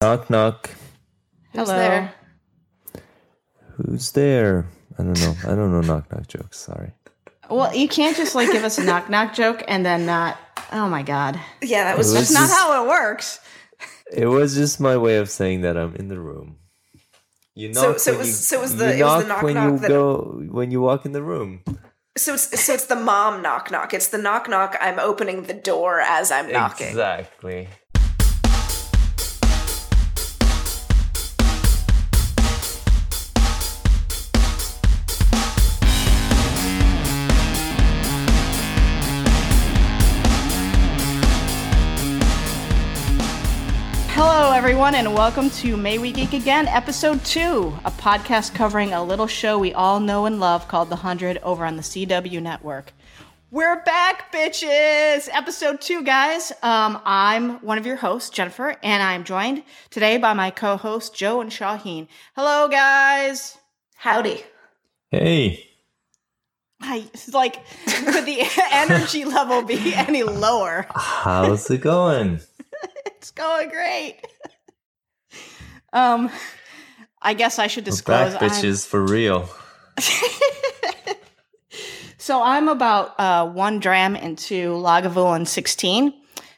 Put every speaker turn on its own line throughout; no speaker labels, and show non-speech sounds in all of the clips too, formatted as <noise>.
Knock knock.
Who's
Hello.
there?
Who's there? I don't know. I don't know knock knock jokes. Sorry.
Well, you can't just like give us a knock knock joke and then not. Oh my god,
Yeah, that was
It
that's
was
not how it works.
It was just my way of saying that I'm in the room. You
So-
knock
so it
when
was-
you,
so it was
you
the- it was the
knock
knock
when
knock
you
that-
go when you walk in the room.
so it's so it's the mom knock knock. It's the knock knock. I'm opening the door as I'm knocking.
Exactly.
Everyone, and welcome to May We Geek Again, Episode 2, a podcast covering a little show we all know and love called The 100 over on the CW network. We're back, bitches! Episode 2, guys. Um, I'm one of your hosts, Jennifer, and I'm joined today by my co hosts, Jo and Shahin. Hello, guys!
Howdy.
Hey.
I, it's like, could the <laughs> energy level be any lower?
How's it going?
It's going great. <laughs> um, I guess I should
We're
disclose.
back,
I'm-
bitches, for real. <laughs>
So I'm about uh, one dram into Lagavulin 16,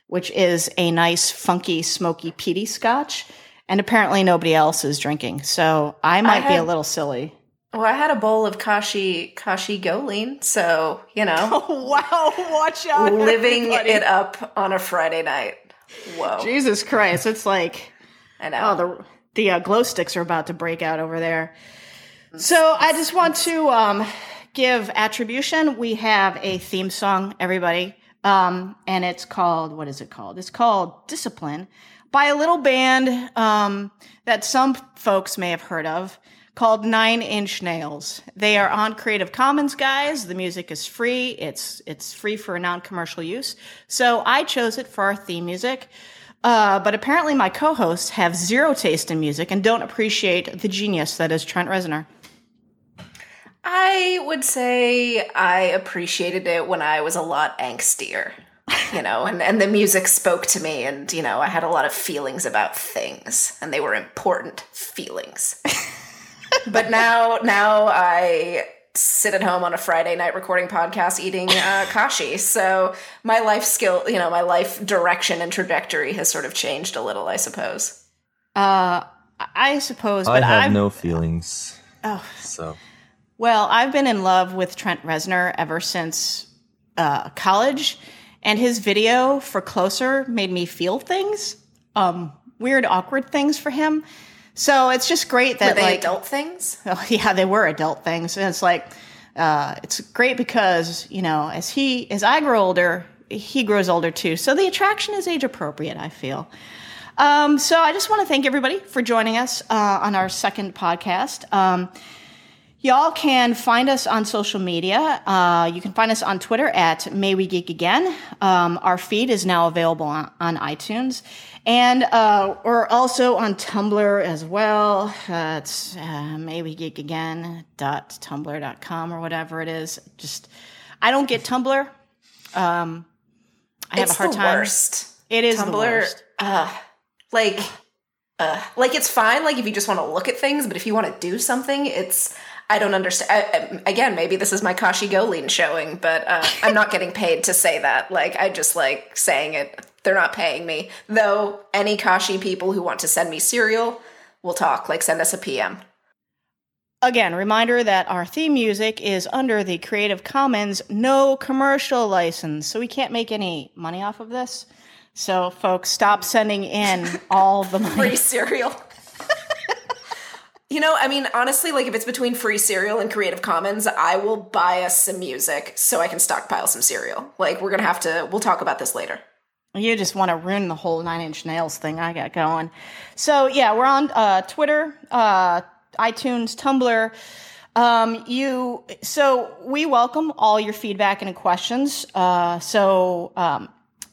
which is a nice, funky, smoky, peaty scotch. And apparently nobody else is drinking. So I might be a little silly.
Well, I had a bowl of kashi kashi GoLean, so you know, <laughs>
wow, watch out.
living
everybody.
it up on a Friday night. Whoa,
Jesus Christ. It's like,
I know.
oh, the, the uh, glow sticks are about to break out over there. So I just want to um, give attribution. We have a theme song, everybody, um, and it's called what is it called? It's called Discipline by a little band um, that some folks may have heard of called Nine Inch Nails. They are on Creative Commons, guys. The music is free. It's it's free for non-commercial use. So I chose it for our theme music. Uh, but apparently, my co-hosts have zero taste in music and don't appreciate the genius that is Trent Reznor.
I would say I appreciated it when I was a lot angstier, you know, and, and the music spoke to me, and, you know, I had a lot of feelings about things, and they were important feelings. <laughs> but now, now I sit at home on a Friday night recording podcast eating uh, <laughs> kashi. So my life skill, you know, my life direction and trajectory has sort of changed a little, I suppose.
Uh, I suppose,
I
but
have
I've,
no feelings.
Oh.
So
Well, I've been in love with Trent Reznor ever since uh, college, and his video for Closer made me feel things, um, weird, awkward things for him. So it's just great that
they
like,
adult things? <laughs>
oh, yeah, they were adult things, and it's like, uh, it's great because you know, as he as I grow older, he grows older too. So the attraction is age appropriate. I feel. Um, so I just want to thank everybody for joining us uh, on our second podcast. Um, Y'all can find us on social media. Uh, you can find us on Twitter at May We Geek Again. Um, our feed is now available on, on iTunes. And uh, we're also on Tumblr as well. Uh, it's uh, maywegeekagain.tumblr.com or whatever it is. Just, I don't get Tumblr. Um, I have
it's
a hard
the
time.
worst.
It is the
Tumblr,
worst.
uh, like, uh, like it's fine. Like if you just want to look at things, but if you want to do something, it's I don't understand. I, I- again, maybe this is my Kashi GoLean showing, but uh, I'm not getting paid to say that. Like I just like saying it. They're not paying me. Though any Kashi people who want to send me cereal will talk. Like send us a PM.
Again, reminder that our theme music is under the Creative Commons no commercial license, so we can't make any money off of this. So, folks, stop sending in <laughs> all the money.
Free cereal. <laughs> You know, I mean, honestly, like if it's between free cereal and Creative Commons, I will buy us some music so I can stockpile some cereal. Like, we're gonna have to, we'll talk about this later.
You just want to ruin the whole Nine Inch Nails thing I got going. So, yeah, we're on uh, Twitter, uh, iTunes, Tumblr. Um, you so we welcome all your feedback and questions. Uh, so um,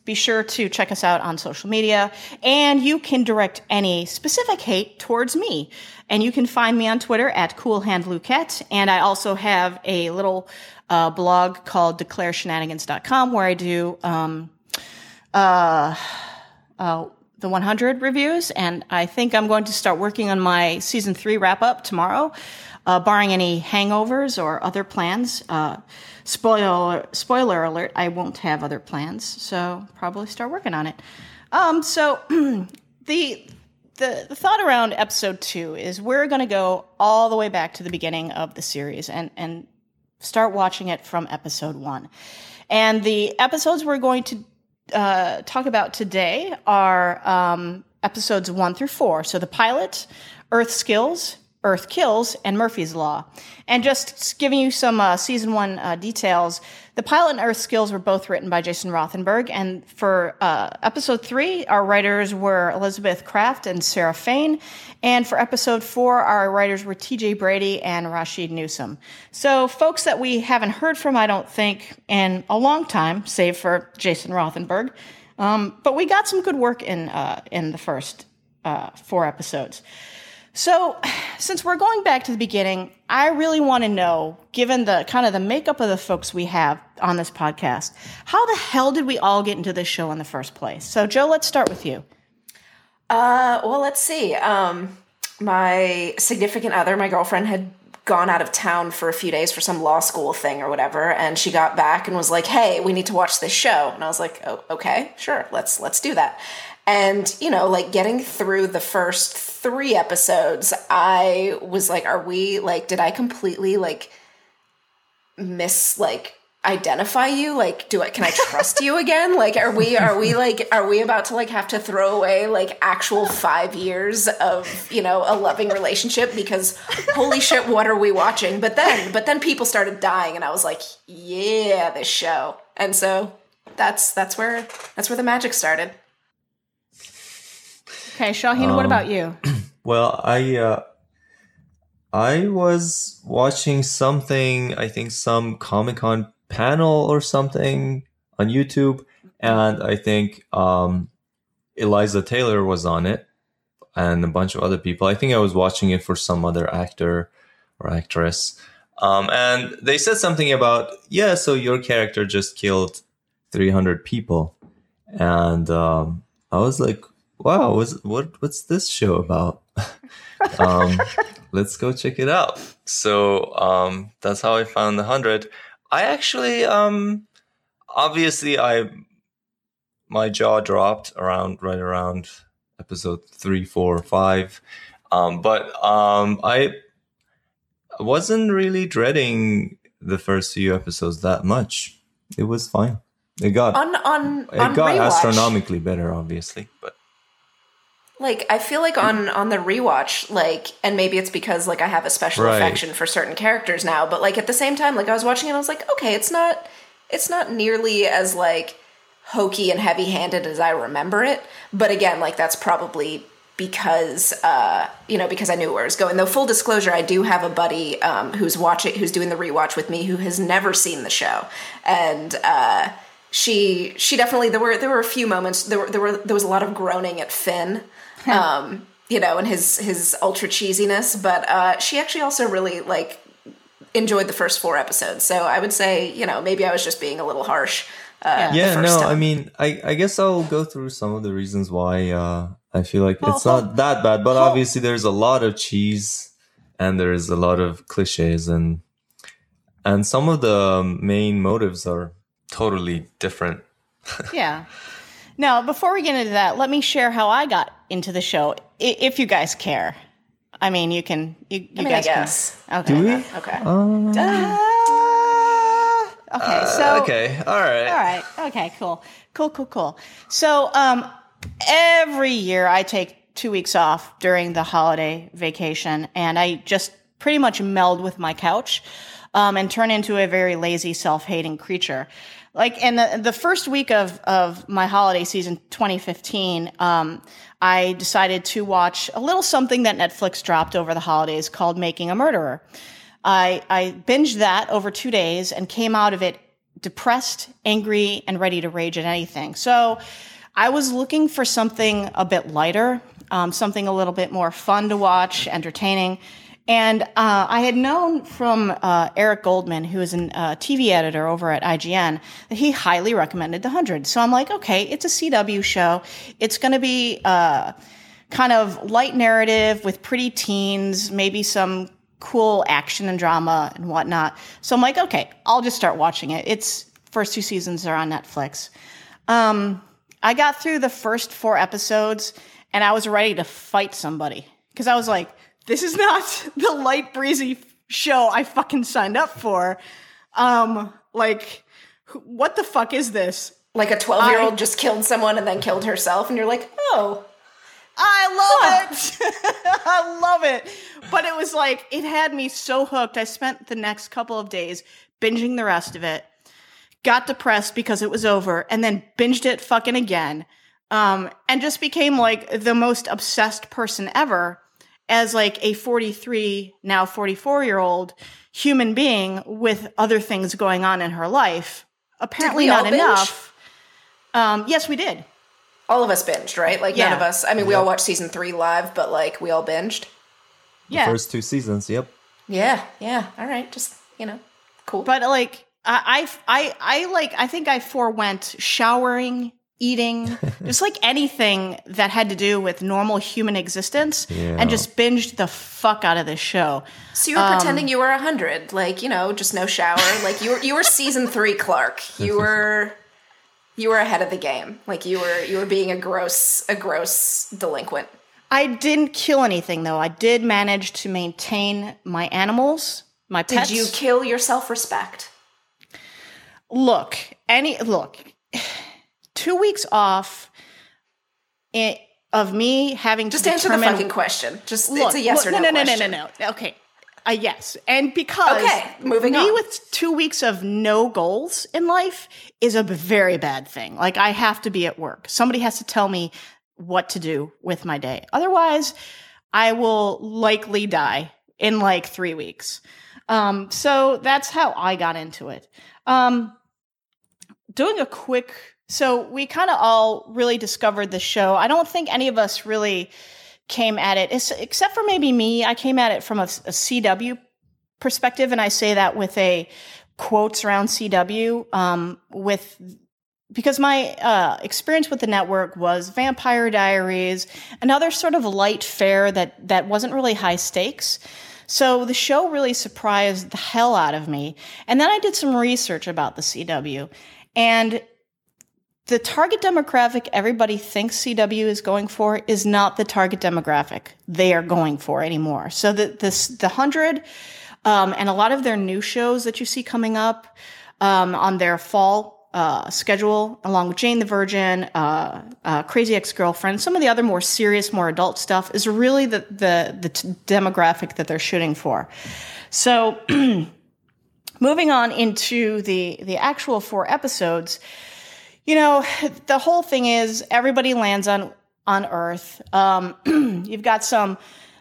be sure to check us out on social media, and you can direct any specific hate towards me. And you can find me on Twitter at CoolHandLuquette, and I also have a little uh, blog called DeclareShenanigans.com where I do um, uh, uh, the 100 reviews, and I think I'm going to start working on my season three wrap up tomorrow, uh, barring any hangovers or other plans. Uh, spoiler spoiler alert: I won't have other plans, so probably start working on it. Um, so <clears throat> the the, the thought around episode two is we're going to go all the way back to the beginning of the series and, and start watching it from episode one. And the episodes we're going to uh, talk about today are um, episodes one through four. So the pilot, Earth Skills, Earth Kills, and Murphy's Law. And just giving you some uh, season one uh, details, the pilot and Earth Skills were both written by Jason Rothenberg. And for uh, episode three, our writers were Elizabeth Craft and Sarah Fain. And for episode four, our writers were TJ Brady and Rasheed Newson. So, folks that we haven't heard from, I don't think, in a long time, save for Jason Rothenberg. Um, but we got some good work in, uh, in the first uh, four episodes. So, since we're going back to the beginning, I really want to know, given the kind of the makeup of the folks we have on this podcast, how the hell did we all get into this show in the first place? So, Jo, let's start with you.
Uh, well, let's see. Um, my significant other, my girlfriend, had gone out of town for a few days for some law school thing or whatever, and she got back and was like, "Hey, we need to watch this show." And I was like, "Oh, okay, sure, let's let's do that." And, you know, like getting through the first three episodes, I was like, are we like, did I completely like miss like identify you? Like do i can i trust you again? Like are we are we like are we about to like have to throw away like actual five years of you know a loving relationship? Because holy shit what are we watching? But then but then people started dying and i was like yeah this show. And so that's that's where that's where the magic started
Okay, Shahin, what about you? <clears throat>
Well, I uh, I was watching something. I think some Comic Con panel or something on YouTube, and I think um, Eliza Taylor was on it, and a bunch of other people. I think I was watching it for some other actor or actress, um, and they said something about yeah. So your character just killed three hundred people, and um, I was like, wow, what's, what what's this show about? <laughs> um, let's go check it out. So um, that's how I found the hundred. I actually, um, obviously, I my jaw dropped around right around episode three, four, five, um, but um, I wasn't really dreading the first few episodes that much. It was fine. It got
on on
it
on
got
rewatch,
astronomically better, obviously, but
Like I feel like on on the rewatch, like, and maybe it's because like I have a special
Right.
affection for certain characters now, but like at the same time, like I was watching it, I was like, okay, it's not it's not nearly as like hokey and heavy handed as I remember it. But again, like that's probably because uh you know because I knew where it was going. Though full disclosure, I do have a buddy um who's watching who's doing the rewatch with me who has never seen the show, and uh she she definitely there were there were a few moments there were there were there was a lot of groaning at Finn <laughs> um, you know, and his his ultra cheesiness. But uh, she actually also really like enjoyed the first four episodes. So I would say, you know, maybe I was just being a little harsh. Uh,
yeah no
time.
i mean I, I guess i'll go through some of the reasons why uh, i feel like
Well,
it's
hold-
not that bad but
hold-
obviously there's a lot of cheese and there's a lot of cliches and and some of the main motives are totally different <laughs>
Yeah. Now, before we get into that, let me share how I got into the show, if you guys care. I mean, you can. You, you
I mean, I
guys
guess.
can. Okay.
do we
Okay.
Ah, okay. So.
Uh, okay all right
All right. Okay. Cool. Cool. Cool. Cool. So, um, every year I take two weeks off during the holiday vacation, and I just pretty much meld with my couch, um, and turn into a very lazy, self-hating creature. Like, in the the first week of of my holiday season, 2015, um, I decided to watch a little something that Netflix dropped over the holidays called "Making a Murderer." I, I binged that over two days and came out of it depressed, angry, and ready to rage at anything. So I was looking for something a bit lighter, um, something a little bit more fun to watch, entertaining. And uh, I had known from uh, Eric Goldman, who is a uh, TV editor over at IGN, that he highly recommended The Hundred. So I'm like, okay, it's a CW show. It's going to be uh, kind of light narrative with pretty teens, maybe some cool action and drama and whatnot. So I'm like, okay, I'll just start watching it. It's first two seasons are on Netflix. Um, I got through the first four episodes and I was ready to fight somebody because I was like, this is not <laughs> the light breezy show I fucking signed up for. Um, like, what the fuck is this?
Like a 12 year old just killed someone and then killed herself, and you're like, oh.
I love it. <laughs> I love it. But it was like, it had me so hooked. I spent the next couple of days binging the rest of it, got depressed because it was over, and then binged it fucking again. Um, and just became like the most obsessed person ever as like a 43 now 44 year old human being with other things going on in her life. Apparently not enough. Um, yes we did.
All of us binged right? Like yeah. none of us i mean we all watched season three live but like we all binged.
Yeah. First two seasons yep.
Yeah yeah all right just you know cool.
But like I, I, I like. I think I forewent showering, eating, <laughs> just like anything that had to do with normal human existence, yeah. and just binged the fuck out of this show.
So you were um, pretending you were a hundred, like you know, just no shower. like you were, you were season three, Clarke. You <laughs> were, you were ahead of the game. Like you were, you were being a gross, a gross delinquent.
I didn't kill anything though. I did manage to maintain my animals, my pets.
Did you kill your self respect?
Look, any look two weeks off it, of me having
just
to
answer the fucking question. Just look, it's a yes look, or no.
No,
no,
no, no, no. Okay. A yes, and because
okay, moving
me
on.
with two weeks of no goals in life is a very bad thing. Like I have to be at work. Somebody has to tell me what to do with my day. Otherwise, I will likely die in like three weeks. Um, so that's how I got into it. Um, doing a quick so we kind of all really discovered the show. I don't think any of us really came at it, except for maybe me. I came at it from a, a CW perspective, and I say that with a quotes around CW. Um, with because my uh, experience with the network was Vampire Diaries, another sort of light fare that that wasn't really high stakes. So the show really surprised the hell out of me. And then I did some research about the CW, and the target demographic everybody thinks CW is going for is not the target demographic they are going for anymore. So the this the hundred um, and a lot of their new shows that you see coming up um, on their fall uh, schedule, along with Jane the Virgin, uh, uh, Crazy Ex Girlfriend, some of the other more serious, more adult stuff is really the the the t- demographic that they're shooting for. So. <clears throat> moving on into the the actual four episodes you know, <sighs> the whole thing is everybody lands on on Earth. Um, <clears throat> you've got some.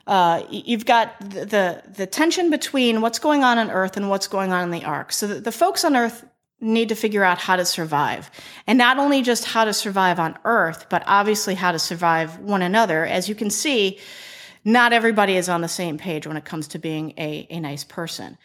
Uh, you've got the, the, the tension between what's going on on Earth and what's going on in the Ark. So the, the folks on Earth need to figure out how to survive, and not only just how to survive on Earth, but obviously how to survive one another. As you can see, not everybody is on the same page when it comes to being a, a nice person.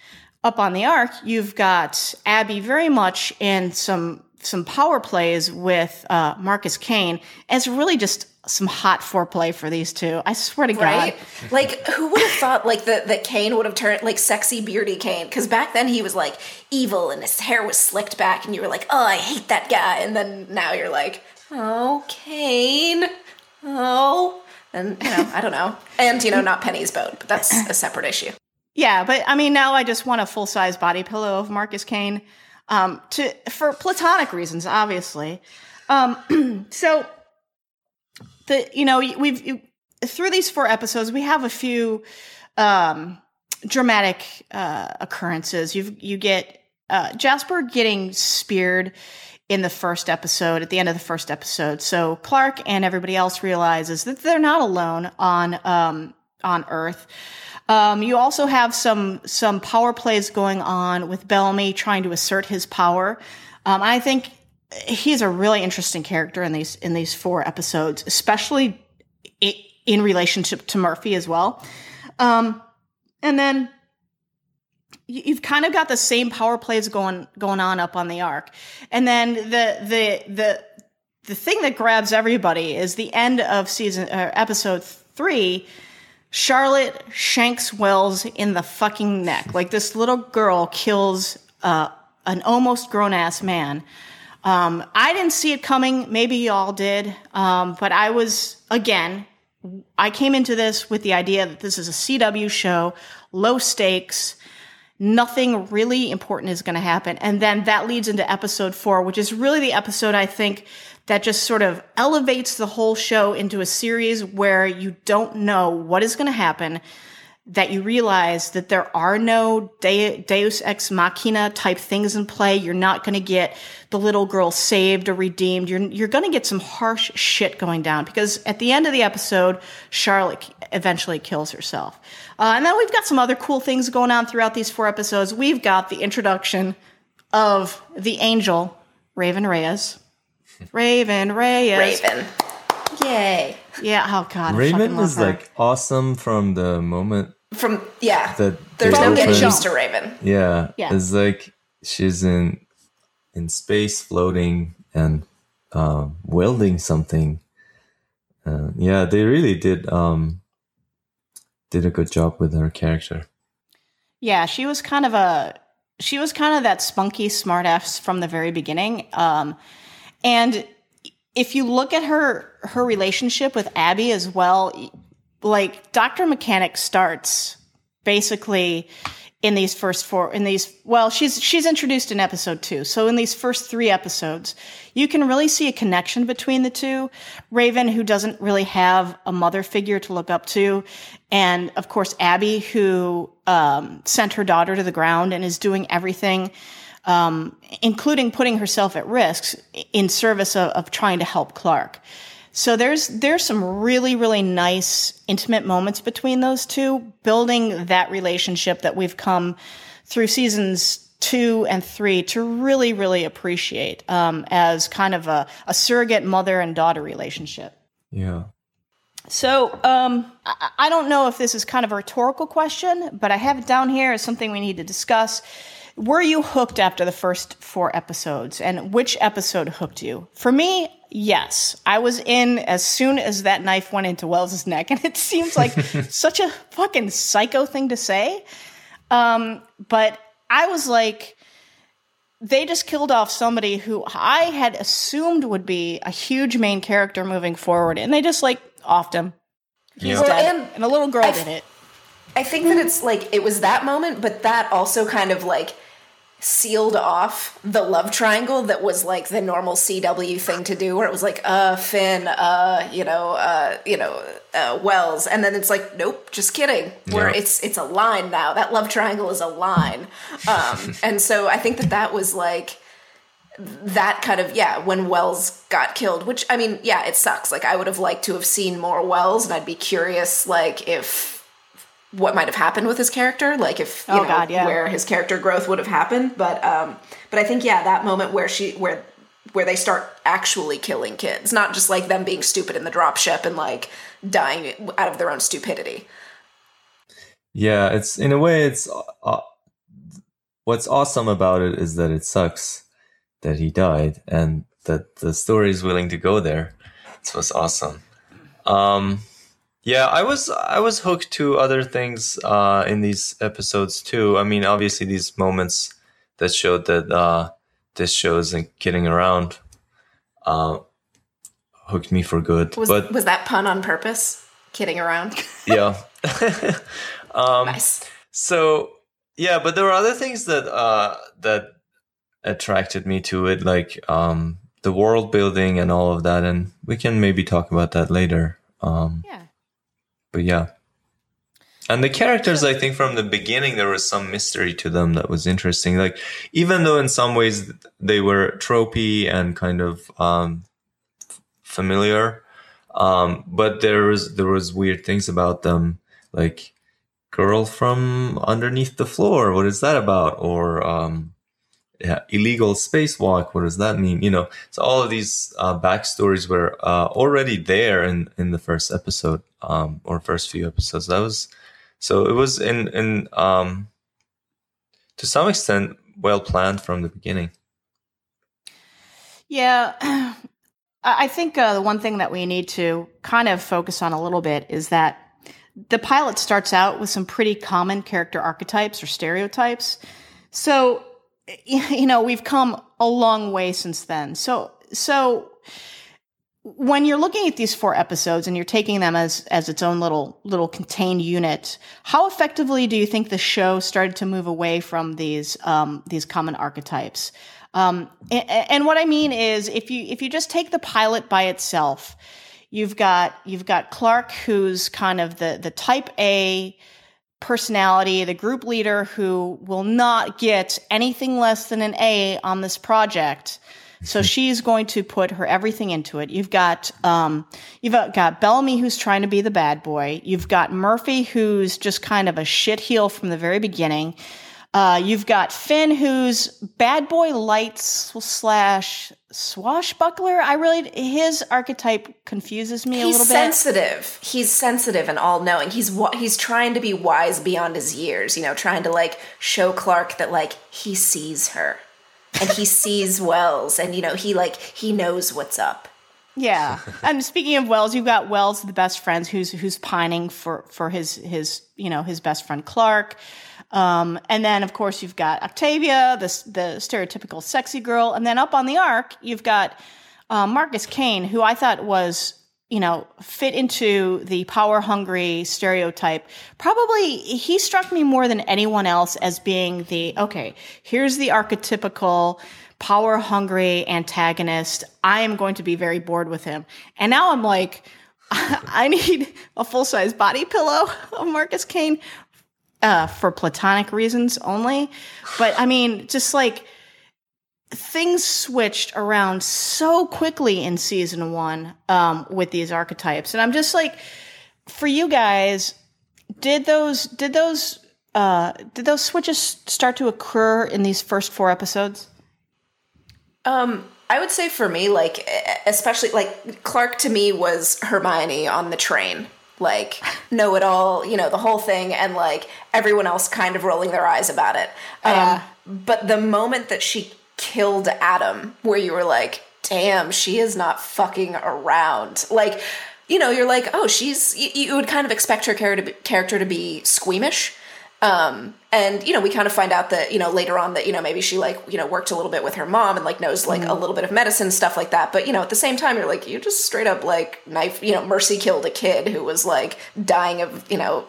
Up on the Ark, you've got Abby very much in some some power plays with uh, Marcus Kane. it's really just some hot foreplay for these two. I swear to right?
God. Like, who would have thought like that that Kane would have turned like sexy beardy Kane? Because back then he was like evil and his hair was slicked back, and you were like, oh, I hate that guy. And then now you're like, oh, Kane, oh, and you know, I don't know, and you know, not Penny's boat, but that's a separate issue.
Yeah, but I mean, now I just want a full size body pillow of Marcus Kane um, to for platonic reasons, obviously. Um, <clears throat> so the you know we've through these four episodes we have a few um, dramatic uh, occurrences. You you get uh, Jasper getting speared in the first episode at the end of the first episode. So Clarke and everybody else realizes that they're not alone on um, on Earth. Um, you also have some some power plays going on with Bellamy trying to assert his power. Um, I think he's a really interesting character in these in these four episodes, especially in, relationship to Murphy as well. Um, and then you- you've kind of got the same power plays going going on up on the Ark, and then the the the the thing that grabs everybody is the end of season uh, episode three. Charlotte shanks Wells in the fucking neck. Like this little girl kills uh, an almost grown ass man. Um, I didn't see it coming. Maybe y'all did. Um, but I was, again, I came into this with the idea that this is a CW show, low stakes, nothing really important is going to happen. And then that leads into episode four, which is really the episode I think that just sort of elevates the whole show into a series where you don't know what is going to happen. That you realize that there are no De- Deus ex machina type things in play. You're not going to get the little girl saved or redeemed. You're you're going to get some harsh shit going down because at the end of the episode, Charlotte eventually kills herself. Uh, and then we've got some other cool things going on throughout these four episodes. We've got the introduction of the angel, Raven Reyes. Raven Reyes.
Raven. Yay.
Yeah, oh god.
Raven
fucking love
is
her.
like awesome from the moment
From yeah.
that
There's no getting used to Raven.
Yeah,
Yeah.
it's like she's in in space, floating and um, welding something. Uh, yeah, they really did um, did a good job with her character.
Yeah, she was kind of a she was kind of that spunky smart smartass from the very beginning. Um, and if you look at her her relationship with Abby as well, like Doctor Mechanic starts basically in these first four in these well she's she's introduced in episode 2 so in these first 3 episodes you can really see a connection between the two. Raven who doesn't really have a mother figure to look up to. And of course abby who um, sent her daughter to the ground and is doing everything um, including putting herself at risk in service of, of trying to help clarke so there's there's some really really nice intimate moments between those two, building that relationship that we've come through seasons two and three to really really appreciate um, as kind of a, a surrogate mother and daughter relationship.
Yeah.
So um, I, I don't know if this is kind of a rhetorical question, but I have it down here as something we need to discuss. Were you hooked after the first four episodes, and which episode hooked you? For me, yes. I was in as soon as that knife went into Wells's neck, <laughs> and it seems like <laughs> such a fucking psycho thing to say. Um, but I was like, they just killed off somebody who I had assumed would be a huge main character moving forward, and they just like offed him. He's
Yeah.
Dead,
and
and, a little girl
I-
did it.
I think that it's like it was that moment, but that also kind of like sealed off the love triangle that was like the normal CW thing to do, where it was like, uh, Finn, uh, you know, uh, you know, uh, Wells, and then it's like, nope, just kidding. Where
Yeah.
it's it's a line now. That love triangle is a line, um, <laughs> and so I think that that was like that kind of yeah when wells got killed which i mean yeah it sucks like i would have liked to have seen more wells and i'd be curious like if what might have happened with his character like if you
Oh,
know
God, yeah.
where his character growth would have happened but um but i think yeah that moment where she where where they start actually killing kids not just like them being stupid in the dropship and like dying out of their own stupidity
Yeah, it's in a way it's uh, what's awesome about it is that it sucks that he died and that the story is willing to go there. It's what's awesome. Um yeah, I was I was hooked to other things uh in these episodes too. I mean, obviously these moments that showed that uh this show isn't kidding around uh hooked me for good.
was
but
was that pun on purpose kidding around <laughs>
yeah. <laughs> um
nice
so yeah, but there were other things that uh that attracted me to it, like um the world building and all of that, and we can maybe talk about that later. Um
Yeah.
But yeah. And the characters, I think from the beginning there was some mystery to them that was interesting. Like even though in some ways they were tropey and kind of um familiar, um, but there was there was weird things about them, like girl from underneath the floor. What is that about? Or um, yeah, illegal spacewalk. What does that mean? You know, so all of these uh, backstories were uh, already there in in the first episode um, or first few episodes. That was So it was in in um, to some extent well planned from the beginning.
Yeah, <clears throat> I think uh, the one thing that we need to kind of focus on a little bit is that the pilot starts out with some pretty common character archetypes or stereotypes. So, <laughs> you know, we've come a long way since then. So, so when you're looking at these four episodes and you're taking them as as its own little little contained unit, how effectively do you think the show started to move away from these um, these common archetypes? Um, and, and, what I mean is, if you if you just take the pilot by itself, you've got you've got Clarke, who's kind of the the type A personality, the group leader who will not get anything less than an A on this project. So <laughs> she's going to put her everything into it. You've got um, you've got Bellamy who's trying to be the bad boy. You've got Murphy who's just kind of a shit heel from the very beginning. Uh, you've got Finn, who's bad boy lights slash swashbuckler. I really his archetype confuses me
he's
a little
bit. He's sensitive. He's sensitive and all knowing. He's he's trying to be wise beyond his years. You know, trying to like show Clarke that like he sees her and he <laughs> sees Wells, and you know he like he knows what's up.
Yeah. <laughs> and speaking of Wells, you've got Wells, the best friends, who's who's pining for for his his you know his best friend Clarke. Um, and then, of course, you've got Octavia, the, the stereotypical sexy girl. And then up on the Ark, you've got uh, Marcus Kane, who I thought was, you know, fit into the power hungry stereotype. Probably he struck me more than anyone else as being the, okay, here's the archetypical power hungry antagonist. I am going to be very bored with him. And now I'm like, <laughs> I need a full size body pillow of Marcus Kane uh, for platonic reasons only. But I mean, just like things switched around so quickly in season one um, with these archetypes, and I'm just like, for you guys, did those did those uh, did those switches start to occur in these first four episodes?
Um, I would say for me, like especially like Clarke to me was Hermione on the train like know it all, you know, the whole thing, and like everyone else kind of rolling their eyes about it. Um, But the moment that she killed Adam, where you were like, damn, she is not fucking around. Like, you know, you're like, oh, she's, you, you would kind of expect her character character to be squeamish um, and you know, we kind of find out that you know later on that you know maybe she like you know worked a little bit with her mom and like knows like mm. a little bit of medicine stuff like that. But you know, at the same time, you're like you just straight up like knife. You know, Mercy killed a kid who was like dying of you know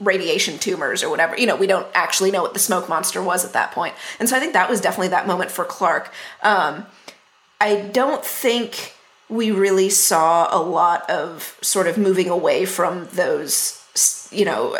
radiation tumors or whatever. You know, we don't actually know what the smoke monster was at that point. And so I think that was definitely that moment for Clarke. Um, I don't think we really saw a lot of sort of moving away from those you know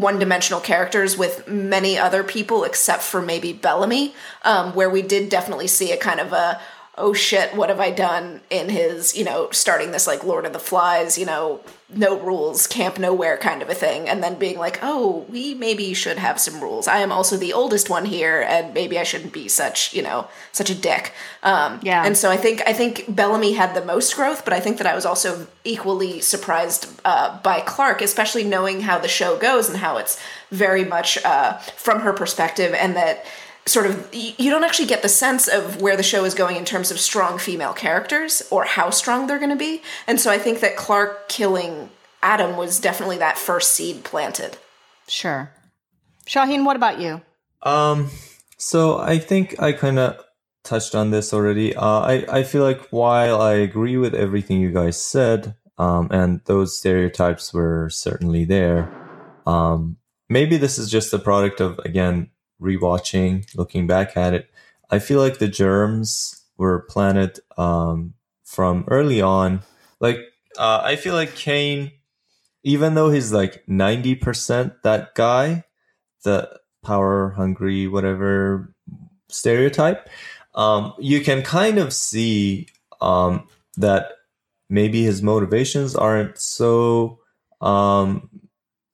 one dimensional characters with many other people except for maybe Bellamy, um, where we did definitely see a kind of a oh shit, what have I done in his, you know, starting this like Lord of the Flies, you know, no rules, camp nowhere kind of a thing, and then being like, oh, we maybe should have some rules. I am also the oldest one here, and maybe I shouldn't be such, you know, such a dick. Um, yeah. And so I think I think Bellamy had the most growth, but I think that I was also equally surprised uh, by Clarke, especially knowing how the show goes and how it's very much uh, from her perspective, and that sort of you don't actually get the sense of where the show is going in terms of strong female characters or how strong they're going to be. And so I think that Clarke killing Adam was definitely that first seed planted.
Sure. Shahin, what about you?
Um so I think I kind of touched on this already. Uh, I I feel like while I agree with everything you guys said, um, and those stereotypes were certainly there. Um, maybe this is just the product of again rewatching, looking back at it, I feel like the germs were planted um, from early on. Like uh, I feel like Kane, even though he's like ninety percent that guy, the power hungry whatever stereotype, um, you can kind of see um, that maybe his motivations aren't so um,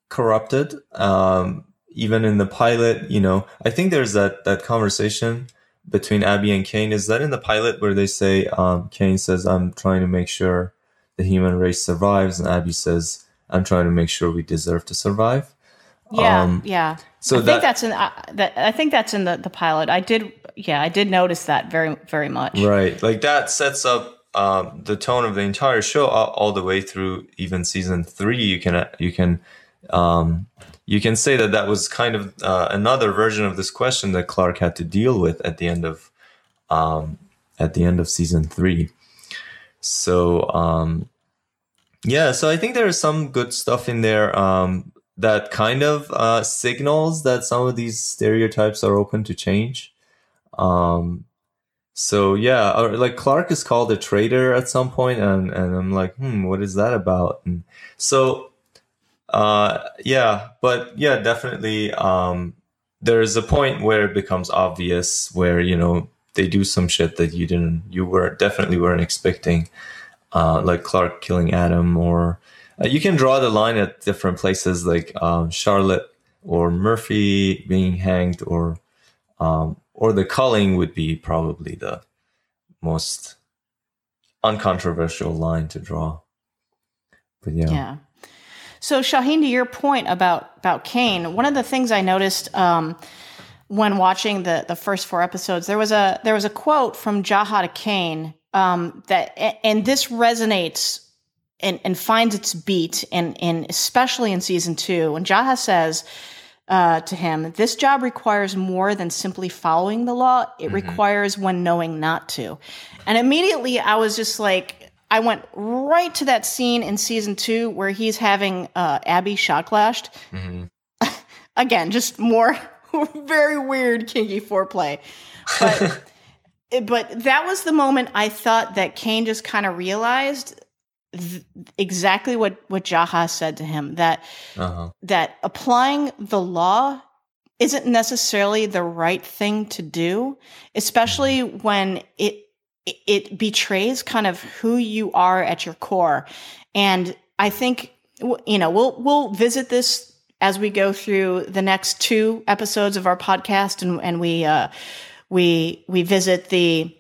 corrupted. Um, even in the pilot, you know, I think there's that that conversation between Abby and Kane. Is that in the pilot where they say um, Kane says, "I'm trying to make sure the human race survives," and Abby says, I'm trying to make sure we deserve to survive.
Yeah,
Um,
yeah.
so
I
that-
think that's in uh, that. I think that's in the the pilot. I did. Yeah, I did notice that very very much.
Right. Like that sets up um, the tone of the entire show all, all the way through even season three. You can you can um, you can say that that was kind of uh, another version of this question that Clarke had to deal with at the end of um, at the end of season three. So um, yeah, so I think there is some good stuff in there um, that kind of uh, signals that some of these stereotypes are open to change. Um, so yeah, or like Clarke is called a traitor at some point, and and I'm like, hmm, what is that about? And so, uh, yeah, but yeah, definitely. Um, there's a point where it becomes obvious where you know they do some shit that you didn't, you were definitely weren't expecting, uh, like Clarke killing Adam, or uh, you can draw the line at different places, like um, Charlotte or Murphy being hanged, or um, or the culling would be probably the most uncontroversial line to draw. But yeah,
Yeah. So Shahin, to your point about about Kane, one of the things I noticed um, when watching the the first four episodes, there was a there was a quote from Jaha to Kane um, that, and this resonates and, and finds its beat, and in especially in season two, when Jaha says. Uh, to him, this job requires more than simply following the law. It requires one knowing not to. And immediately I was just like, I went right to that scene in season two where he's having uh, Abby shock lashed. <laughs> Again, just more <laughs> very weird kinky foreplay. But, <laughs> but that was the moment I thought that Kane just kind of realized th- exactly what, what Jaha said to him that
uh-huh.
that applying the law isn't necessarily the right thing to do, especially when it it betrays kind of who you are at your core. And I think you know we'll we'll visit this as we go through the next two episodes of our podcast, and and we uh, we we visit the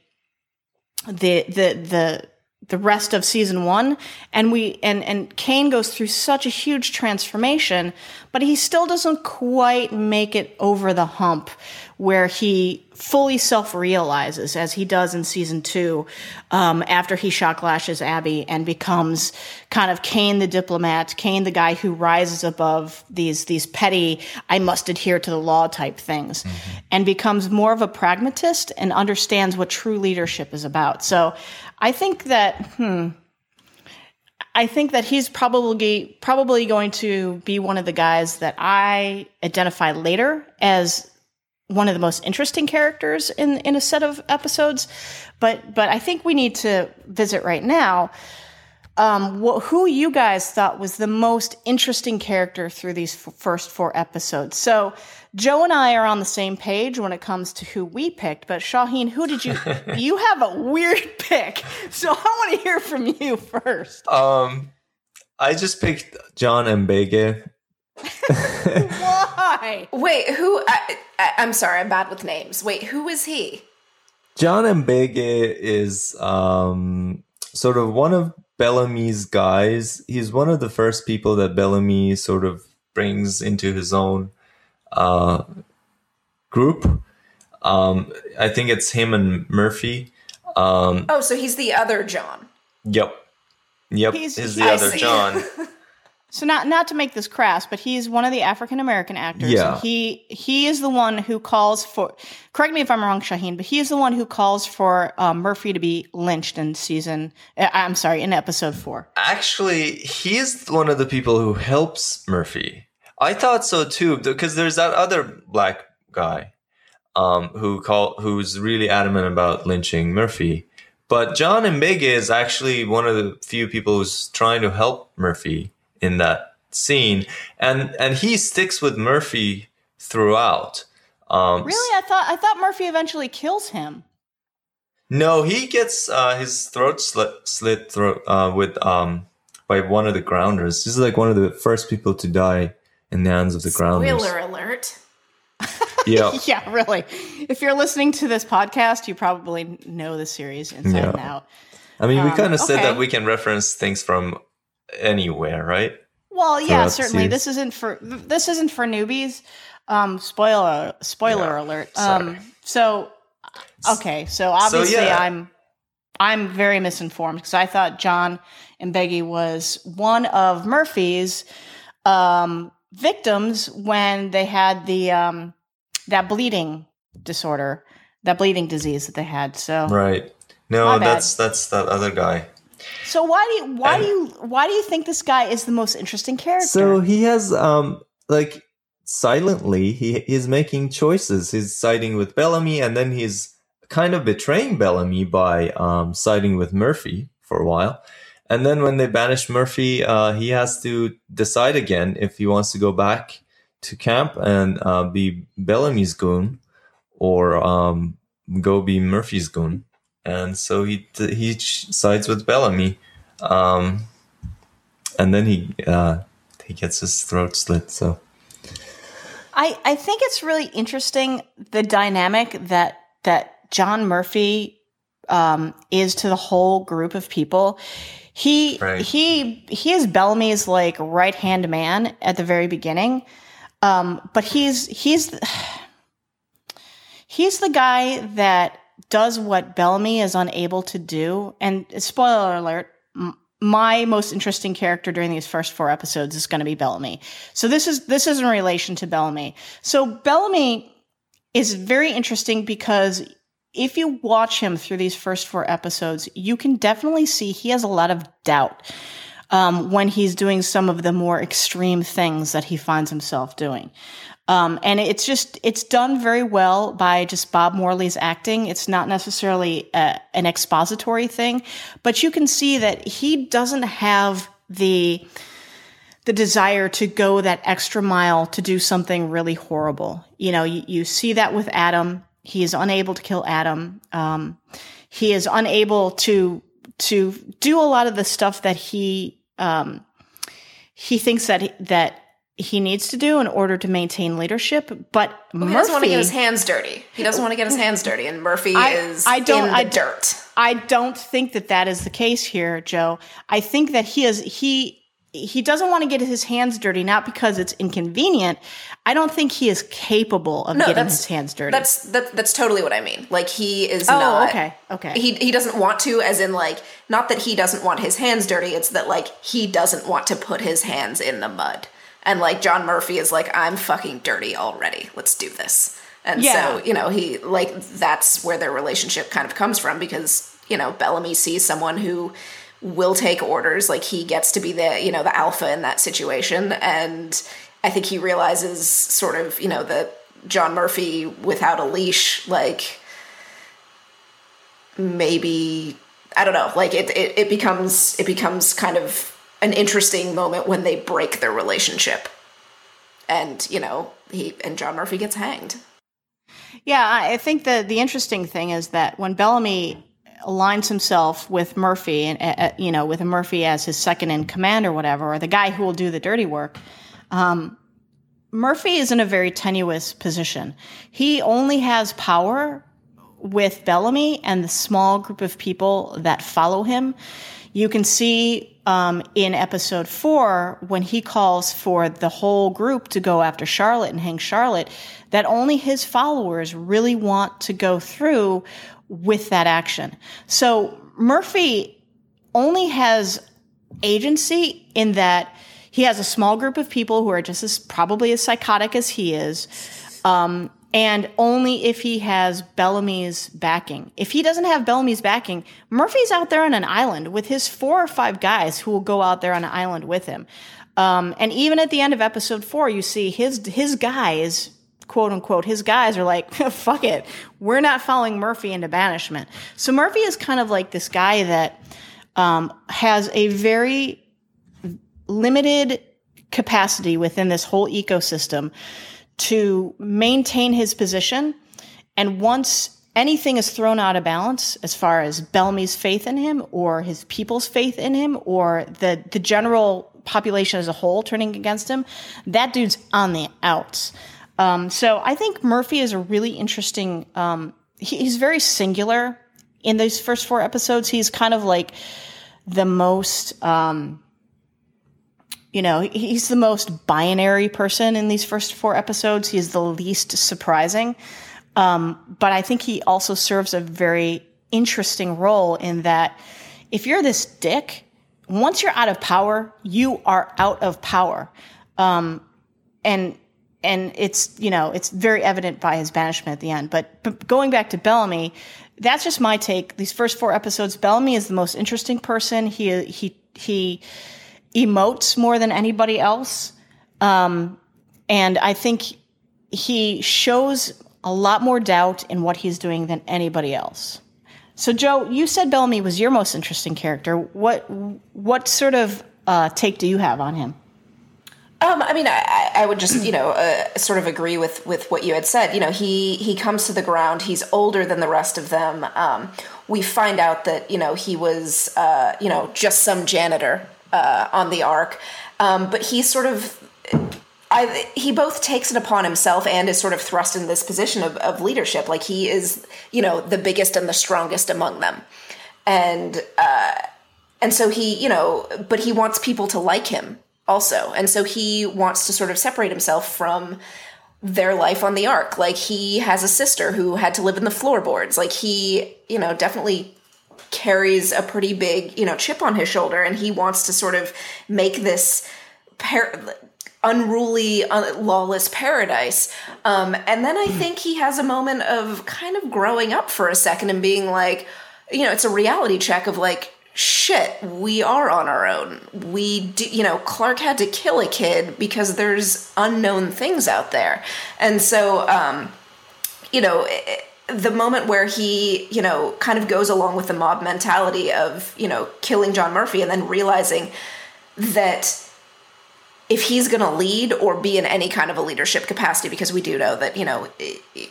the the the the rest of season one and we and and Kane goes through such a huge transformation but he still doesn't quite make it over the hump where he fully self-realizes as he does in season two um, after he shock lashes abby and becomes kind of kane the diplomat kane the guy who rises above these these petty i must adhere to the law type things and becomes more of a pragmatist and understands what true leadership is about. So I think that hmm, I think that he's probably probably going to be one of the guys that I identify later as one of the most interesting characters in in a set of episodes. But but I think we need to visit right now um, wh- who you guys thought was the most interesting character through these f- first four episodes. So Jo and I are on the same page when it comes to who we picked. But Shahin, who did you? <laughs> you have a weird pick, so I want to hear from you first.
Um, I just picked John Mbege. <laughs>
Why?
Wait, who? I, I, I'm sorry, I'm bad with names. Wait, who is he?
John Mbege is um, sort of one of Bellamy's guys. He's one of the first people that Bellamy sort of brings into his own uh, group. Um, I think it's him and Murphy. Um,
Oh, so he's the other John.
yep. Yep.
He's- he's-
the
I
other
see.
John. <laughs>
So not not to make this crass, but he's one of the African American actors.
Yeah.
And he he is the one who calls for. Correct me if I'm wrong, Shahin, but he is the one who calls for um, Murphy to be lynched in season. uh, I'm sorry, in episode four.
Actually, he's one of the people who helps Murphy. I thought so too, because there's that other black guy um, who call who's really adamant about lynching Murphy. But John Mbege is actually one of the few people who's trying to help Murphy in that scene, and and he sticks with Murphy throughout. Um,
Really, I thought I thought Murphy eventually kills him.
No, he gets uh, his throat slit, slit throat uh, with um by one of the grounders. This is like one of the first people to die in the hands of the grounders.
Spoiler alert. <laughs>
Yeah, <laughs>
yeah, really. If you're listening to this podcast, you probably know the series inside
Yeah.
and out.
I mean, we
Um,
kind of said that we can reference things from anywhere, right?
Well, yeah, certainly. This isn't for this isn't for newbies. Um, spoiler spoiler
Yeah,
alert. Um, so okay, so obviously
yeah.
I'm I'm very misinformed because I thought John Mbege was one of Murphy's um, victims when they had the um, that bleeding disorder, that bleeding disease that they had. So
Right. No, that's that's that other guy.
So why do you why do you why do you think this guy is the most interesting character?
So he has um like silently he he's making choices. He's siding with Bellamy and then he's kind of betraying Bellamy by um siding with Murphy for a while. And then when they banish Murphy, uh he has to decide again if he wants to go back to camp and uh, be Bellamy's goon or um go be Murphy's goon. And so he he sides with Bellamy. Um and then he uh he gets his throat slit. So
I, I think it's really interesting the dynamic that that John Murphy um, is to the whole group of people. He
Right.
he he is Bellamy's like right hand man at the very beginning, um, but he's he's <sighs> he's the guy that does what Bellamy is unable to do. And spoiler alert. m- My most interesting character during these first four episodes is going to be Bellamy. So this is this is in relation to Bellamy. So Bellamy is very interesting because if you watch him through these first four episodes, you can definitely see he has a lot of doubt um, when he's doing some of the more extreme things that he finds himself doing. Um, and it's just it's done very well by just Bob Morley's acting. It's not necessarily a, an expository thing, but you can see that he doesn't have the the desire to go that extra mile to do something really horrible. You know, you, you see that with Adam. He is unable to kill Adam. Um, he is unable to to do a lot of the stuff that he um, he thinks that that he needs to do in order to maintain leadership. But
He
Murphy,
doesn't want to get his hands dirty. He doesn't want to get his hands dirty, and Murphy
I-
is
I don't-
in the
I-
dirt.
I don't think that that is the case here, Jo. I think that he is he he doesn't want to get his hands dirty, not because it's inconvenient. I don't think he is capable of
No,
getting his hands dirty.
That's that, that's totally what I mean. Like he is
oh,
not.
okay, okay.
He he doesn't want to, as in like not that he doesn't want his hands dirty. It's that like he doesn't want to put his hands in the mud. And like John Murphy is like, I'm fucking dirty already. Let's do this. And
Yeah.
so you know he like that's where their relationship kind of comes from because you know Bellamy sees someone who will take orders like he gets to be the you know the alpha in that situation and i think he realizes sort of you know that john murphy without a leash like maybe i don't know like it, it it becomes it becomes kind of an interesting moment when they break their relationship and you know he and john murphy gets hanged
Yeah, I think the the interesting thing is that when Bellamy aligns himself with Murphy, and uh, you know, with Murphy as his second in command or whatever, or the guy who will do the dirty work, um, Murphy is in a very tenuous position. He only has power with Bellamy and the small group of people that follow him. You can see um, in episode four when he calls for the whole group to go after Charlotte and hang Charlotte, that only his followers really want to go through with that action. So Murphy only has agency in that he has a small group of people who are just as probably as psychotic as he is. Um, and only if he has Bellamy's backing. If he doesn't have Bellamy's backing, Murphy's out there on an island with his four or five guys who will go out there on an island with him. Um, and even at the end of episode four, you see his his guys, quote unquote, his guys are like, <laughs> "Fuck it, we're not following Murphy into banishment." So Murphy is kind of like this guy that um, has a very limited capacity within this whole ecosystem to maintain his position. And once anything is thrown out of balance, as far as Bellamy's faith in him, or his people's faith in him, or the, the general population as a whole turning against him, that dude's on the outs. Um, so I think Murphy is a really interesting. Um, he, he's very singular in those first four episodes. He's kind of like the most. Um, you know, he's the most binary person in these first four episodes. He is the least surprising. Um, but I think he also serves a very interesting role in that if you're this dick, once you're out of power, you are out of power. Um, and and it's you know it's very evident by his banishment at the end. But, but going back to Bellamy, that's just my take. These first four episodes, Bellamy is the most interesting person. He he he emotes more than anybody else, um, and I think he shows a lot more doubt in what he's doing than anybody else. So, Jo, you said Bellamy was your most interesting character. What what sort of uh, take do you have on him?
Um, I mean, I, I, would just, you know, uh, sort of agree with with what you had said. You know, he he comes to the ground. He's older than the rest of them. Um, we find out that you know he was, uh, you know, just some janitor uh, on the ark, um, but he sort of. I, he both takes it upon himself and is sort of thrust in this position of, of leadership. Like he is, you know, the biggest and the strongest among them, and uh, and so he, you know, but he wants people to like him also. And so he wants to sort of separate himself from their life on the ark. Like he has a sister who had to live in the floorboards. Like he, you know, definitely carries a pretty big, you know, chip on his shoulder and he wants to sort of make this par- unruly, uh, lawless paradise. Um, and then I think he has a moment of kind of growing up for a second and being like, you know, it's a reality check of like, shit, we are on our own. We, do, you know, Clarke had to kill a kid because there's unknown things out there. And so, um, you know, the moment where he, you know, kind of goes along with the mob mentality of, you know, killing John Murphy and then realizing that if he's going to lead or be in any kind of a leadership capacity, because we do know that, you know,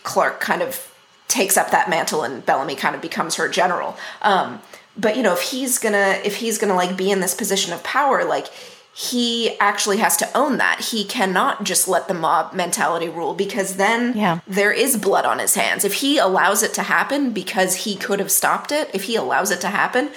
Clarke kind of takes up that mantle and Bellamy kind of becomes her general. Um, but you know if he's gonna if he's gonna like be in this position of power like he actually has to own that he cannot just let the mob mentality rule because then
yeah.
there is blood on his hands if he allows it to happen because he could have stopped it if he allows it to happen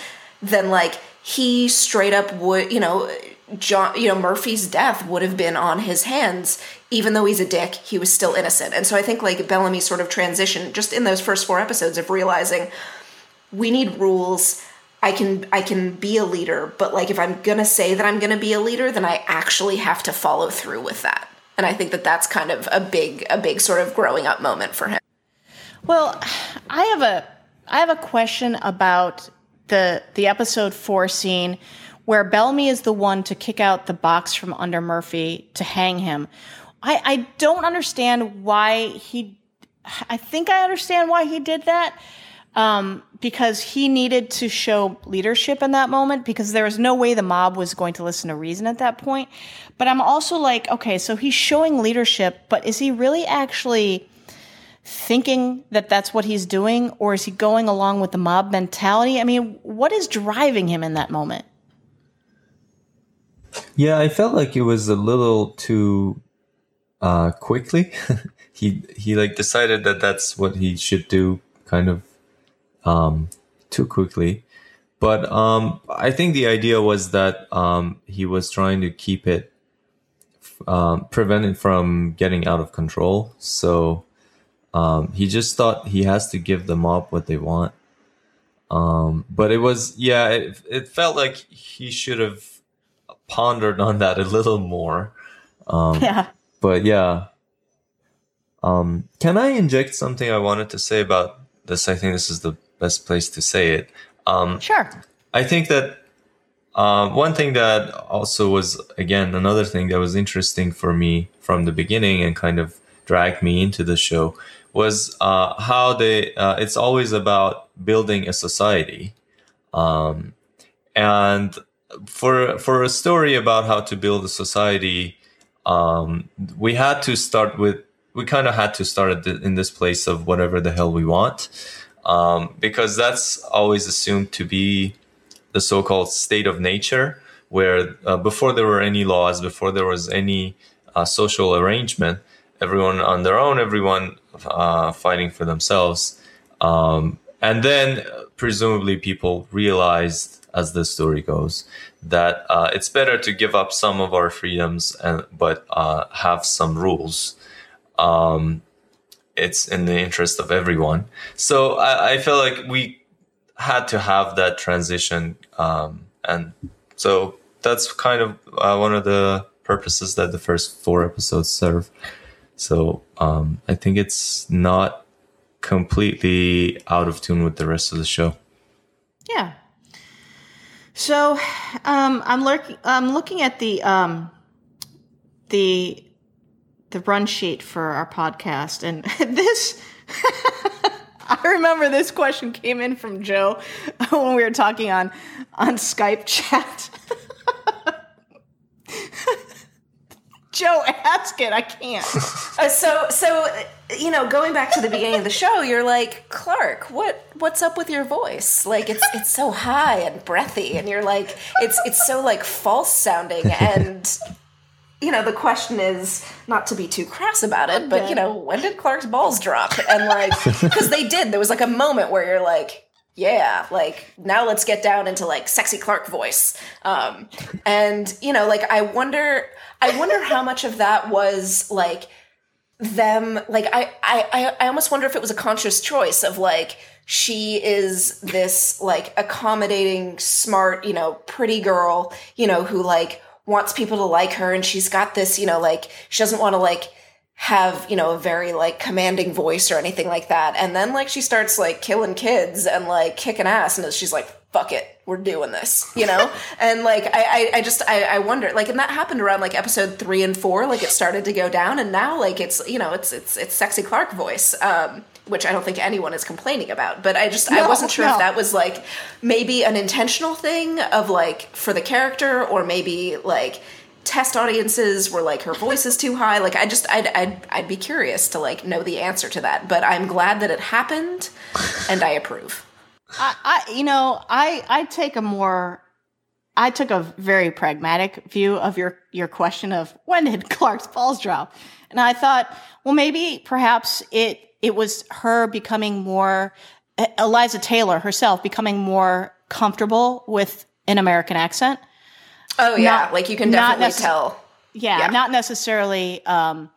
then like he straight up would you know John, you know, Murphy's death would have been on his hands, even though he's a dick. He was still innocent, and so I think like Bellamy sort of transitioned just in those first four episodes of realizing, we need rules I can I can be a leader, but like if I'm going to say that I'm going to be a leader, then I actually have to follow through with that. And I think that that's kind of a big a big sort of growing up moment for him.
Well, I have a I have a question about the the episode 4 scene where Bellamy is the one to kick out the box from under Murphy to hang him. I, I don't understand why he I think I understand why he did that um, because he needed to show leadership in that moment because there was no way the mob was going to listen to reason at that point. But I'm also like, okay, so he's showing leadership, but is he really actually thinking that that's what he's doing or is he going along with the mob mentality? I mean, what is driving him in that moment?
Yeah, I felt like it was a little too uh, quickly. <laughs> he he like decided that that's what he should do kind of um, too quickly. But um, I think the idea was that um, he was trying to keep it, um, prevent it from getting out of control. So um, he just thought he has to give the mob what they want. Um, but it was, yeah, it, it felt like he should have pondered on that a little more. Um, <laughs>
yeah.
But yeah. Um, can I inject something I wanted to say about this? I think this is the best place to say it. Um,
sure.
I think that uh, one thing that also was, again, another thing that was interesting for me from the beginning and kind of dragged me into the show was uh, how they, uh, it's always about building a society. Um, and for, for a story about how to build a society, um, we had to start with, we kind of had to start in this place of whatever the hell we want um, because that's always assumed to be the so-called state of nature, where uh, before there were any laws, before there was any uh, social arrangement, everyone on their own, everyone uh, fighting for themselves. Um, and then presumably people realized as the story goes that uh, it's better to give up some of our freedoms and but uh, have some rules um, it's in the interest of everyone so I, I feel like we had to have that transition um, and so that's kind of uh, one of the purposes that the first four episodes serve so um, i think it's not completely out of tune with the rest of the show.
Yeah. So, um, I'm looking. I'm looking at the um, the the run sheet for our podcast, and <laughs> this. <laughs> I remember this question came in from Jo <laughs> when we were talking on on Skype chat. Jo, ask it. I can't.
Uh, so, so you know, going back to the beginning of the show, you're like Clarke. What what's up with your voice? Like it's it's so high and breathy, and you're like it's it's so like false sounding. And you know, the question is not to be too crass about it, but you know, when did Clarke's balls drop? And like, <laughs> because they did. There was like a moment where you're like, yeah, like now let's get down into like sexy Clarke voice. Um, and you know, like I wonder, I wonder how much of that was like them, like I, I, I almost wonder if it was a conscious choice of like she is this like accommodating, smart, you know, pretty girl, you know, who like wants people to like her, and she's got this, you know, like she doesn't want to like have you know a very like commanding voice or anything like that. And then like she starts like killing kids and like kicking ass and she's like fuck it we're doing this you know? <laughs> And like I, I i just I, I wonder like and that happened around like episode three and four like it started to go down and now like it's you know it's it's it's sexy clarke voice. Um which I don't think anyone is complaining about. But I just I wasn't sure
no.
if that was like maybe an intentional thing of like for the character or maybe like test audiences were like her voice is too high. Like I just I'd I'd I'd be curious to like know the answer to that. But I'm glad that it happened and I approve.
I, I you know, I I take a more I took a very pragmatic view of your your question of when did <laughs> Clarke's balls drop, and I thought, well, maybe perhaps it it was her becoming more Eliza Taylor herself becoming more comfortable with an American accent.
Oh yeah,
Not-
like you can definitely tell.
Yeah,
Yeah.
not necessarily. Um,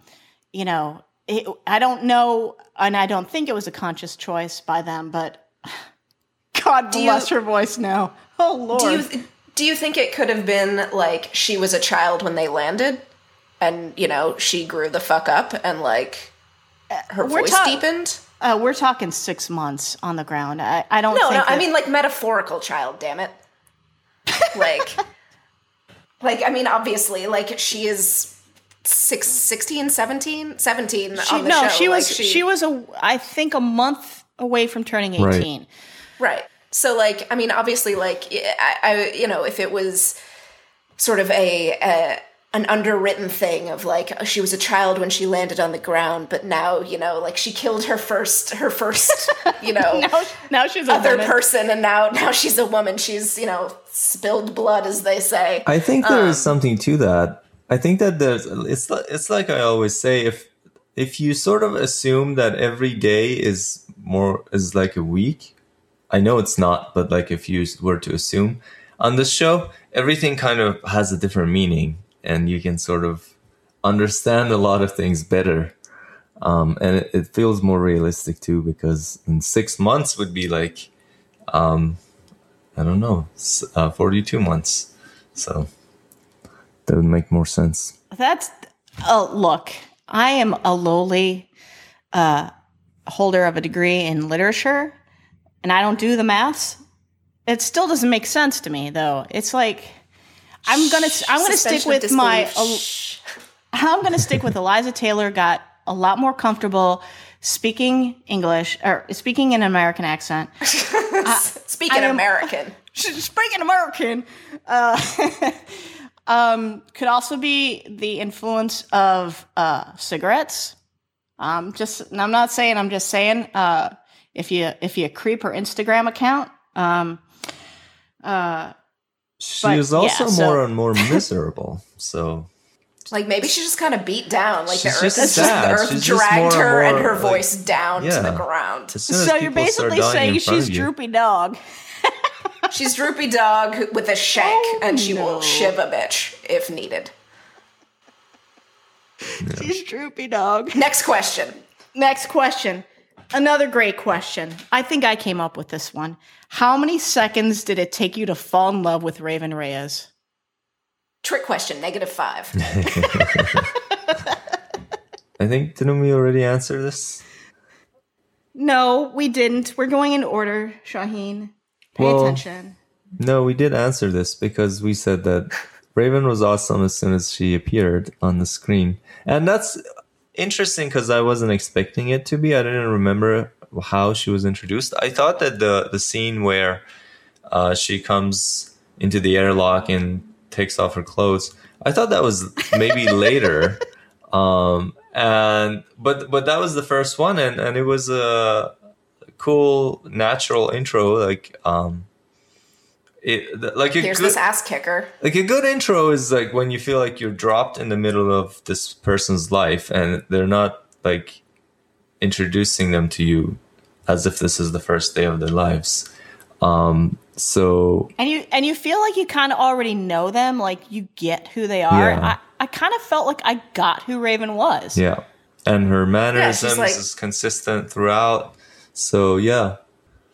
you know, it, I don't know, and I don't think it was a conscious choice by them, but <sighs> God
you-
bless her voice now. Oh Lord.
Do you do you think it could have been like she was a child when they landed, and you know she grew the fuck up and like her
we're
voice
ta-
deepened?
Uh, we're talking six months on the ground. I, I don't.
No,
think
no, I mean like metaphorical child. Damn it! Like, <laughs> like I mean, obviously, like she is six, 16, 17, 17
she,
on the
no,
show.
she
Like,
was. She, was a. I think a month away from turning
Right.
eighteen.
Right. So, like, I mean, obviously, like, I, I you know, if it was sort of a, a an underwritten thing of like uh, she was a child when she landed on the ground, but now, you know, like she killed her first, her first, you know, <laughs>
Now, now she's a
other
woman.
person, and now, now she's a woman. She's, you know, spilled blood, as they say.
I think there is um, something to that. I think that there's it's it's like I always say if if you sort of assume that every day is more is like a week. I know it's not, but like if you were to assume on this show, everything kind of has a different meaning, and you can sort of understand a lot of things better. Um, and it, it feels more realistic too because in six months would be like, um, I don't know, uh, 42 months. So that would make more sense.
That's oh look. I am a lowly uh, holder of a degree in literature, and I don't do the maths. It still doesn't make sense to me, though. It's like I'm gonna I'm gonna stick
Suspension
with my. <laughs> I'm gonna stick with Eliza Taylor. Got a lot more comfortable speaking English or speaking in an American accent. <laughs>
Speaking
am-
American. <laughs>
Speaking American. Uh, um, could also be the influence of uh, cigarettes. Um, just I'm not saying. I'm just saying. Uh, if you if you creep her Instagram account, um, uh,
She
But,
is also
yeah, so-
more and more miserable. So
Like maybe she's just kind of beat down. Like the earth,
just
is just, the earth
She's
dragged
more
her
and
and her
like-
voice down to the ground.
As as
So you're basically saying she's droopy dog. <laughs>
She's droopy dog with a shank,
Oh,
and she
no.
will shiv a bitch if needed.
She's droopy dog.
Next question.
Next question. Another great question. I think I came up with this one. How many seconds did it take you to fall in love with Raven Reyes?
Trick question. Negative five. <laughs> <laughs>
I think didn't we already answer this?
No, we didn't. We're going in order, Shahin. Pay
Well-
attention.
No, we did answer this because we said that Raven was awesome as soon as she appeared on the screen. And that's interesting because I wasn't expecting it to be. I didn't remember how she was introduced. I thought that the, the scene where uh, she comes into the airlock and takes off her clothes, I thought that was maybe <laughs> later. Um, and but but that was the first one and, and it was a cool natural intro like um it, like a
Here's
good,
this ass kicker.
like a good intro is like when you feel like you're dropped in the middle of this person's life and they're not like introducing them to you as if this is the first day of their lives um so
And you and you feel like you kind of already know them, like you get who they are.
Yeah.
I, I kind of felt like I got who Raven was.
yeah and her mannerisms
like-
is consistent throughout so yeah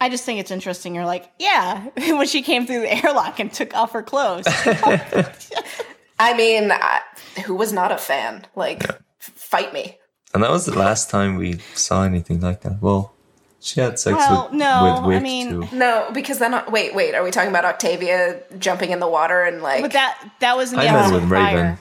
I just think it's interesting. You're like, yeah, <laughs> when she came through the airlock and took off her clothes. <laughs>
I mean, I, who was not a fan? Like, f- fight me.
and that was the last time we saw anything like that well she had sex
Well,
with,
no,
with Wick
I mean-
too
No, because then wait, wait. Are we talking about Octavia jumping in the water and like?
but that that was in the
I meant
episode
with
prior.
Raven.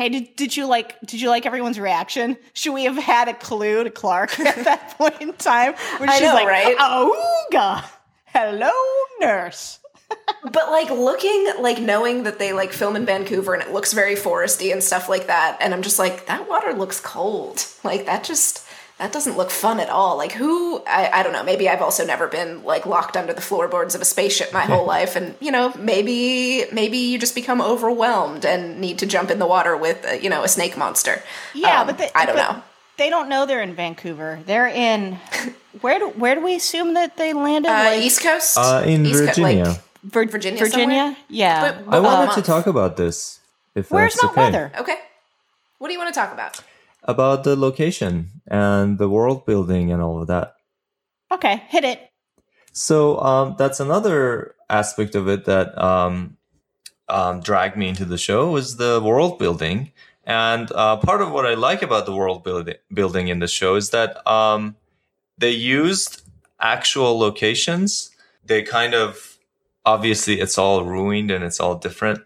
Hey, did, did you like did you like everyone's reaction? Should we have had a clue to Clarke <laughs> at that point in time? Where
I
she's
know,
like,
right?
Ooga, hello, nurse. <laughs>
But like looking, like knowing that they like film in Vancouver and it looks very foresty and stuff like that, and I'm just like, that water looks cold. <laughs> Like that just that doesn't look fun at all. Like who? I, I don't know. Maybe I've also never been like locked under the floorboards of a spaceship my whole <laughs> life, and you know, maybe maybe you just become overwhelmed and need to jump in the water with uh, you know a snake monster.
Yeah,
Um,
but they,
I don't
but
know.
They don't know they're in Vancouver. They're in <laughs> where do where do we assume that they landed?
Uh,
like
East Coast,
uh in
East Co-
virginia
like,
Vir-
Virginia
Virginia?
somewhere?
Yeah.
But-
i
uh,
wanted to talk about this if
Where's
that's
Mount
okay.
Weather?
okay. What do you want to talk about?
About the location and the world building and all of that.
Okay, hit it.
So um, that's another aspect of it that um, um, dragged me into the show was the world building. And uh, part of what I like about the world building building in the show is that um, they used actual locations. They kind of obviously it's all ruined and it's all different.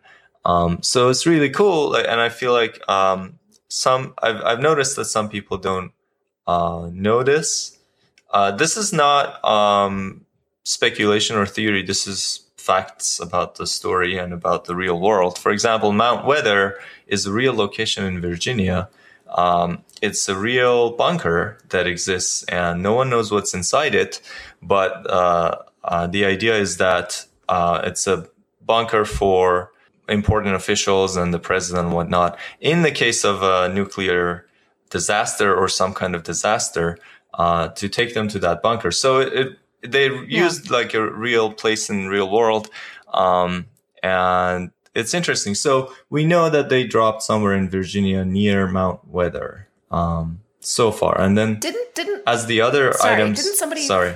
Um, so it's really cool, and I feel like um, some I've I've noticed that some people don't uh, know this. Uh, this is not um, speculation or theory. This is facts about the story and about the real world. For example, Mount Weather is a real location in Virginia. Um, it's a real bunker that exists, and no one knows what's inside it. But uh, uh, the idea is that uh, it's a bunker for important officials and the president and whatnot. In the case of a nuclear disaster or some kind of disaster, uh, to take them to that bunker. So it, it they used like a real place in real world, um, and it's interesting. So we know that they dropped somewhere in Virginia near Mount Weather um, so far, and then
Didn't didn't
as the other
Sorry,
items,
didn't somebody-
sorry,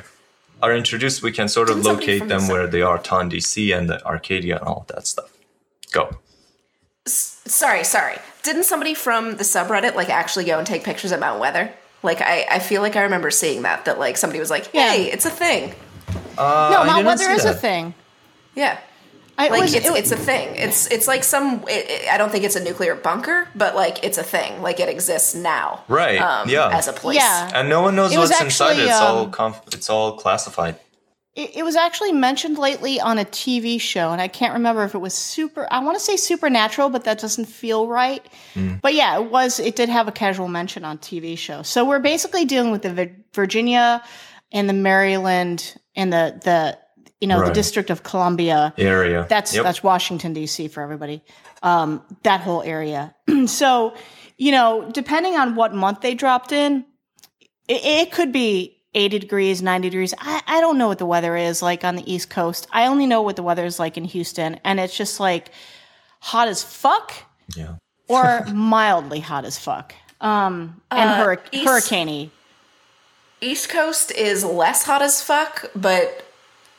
are introduced, we can sort of locate them
the-
where they are, Ton DC and the Arkadia and all that stuff. Go.
sorry sorry didn't somebody from the subreddit like actually go and take pictures at Mount Weather? Like I I feel like I remember seeing that that like somebody was like, hey,
Yeah.
it's a thing.
Uh,
No,
I
Mount Weather
see
is a thing.
Yeah.
I,
Like
was,
it's
it was-
it's a thing. It's it's like some. It, it- I don't think it's a nuclear bunker, but like it's a thing. Like it exists now,
Right,
Um,
yeah.
as a place.
Yeah.
And no one knows
It was
what's inside it.
actually,
It's all
um,
conf- it's all classified.
It, it was actually mentioned lately on a TV show, and I can't remember if it was super. I want to say supernatural, but that doesn't feel right. But yeah, it was. It did have a casual mention on TV show. So we're basically dealing with the Vir- Virginia and the Maryland and the the you know, the District of Columbia.
area.
That's
Yep.
that's Washington D.C. for everybody. Um, that whole area. <clears throat> so, you know, depending on what month they dropped in, it, it could be 80 degrees, 90 degrees. I, I don't know what the weather is like on the East Coast. I only know what the weather is like in Houston, and it's just like hot as fuck
yeah.
or mildly hot as fuck. Um, and
Uh,
hurric-
East-
hurricaney.
East Coast is less hot as fuck, but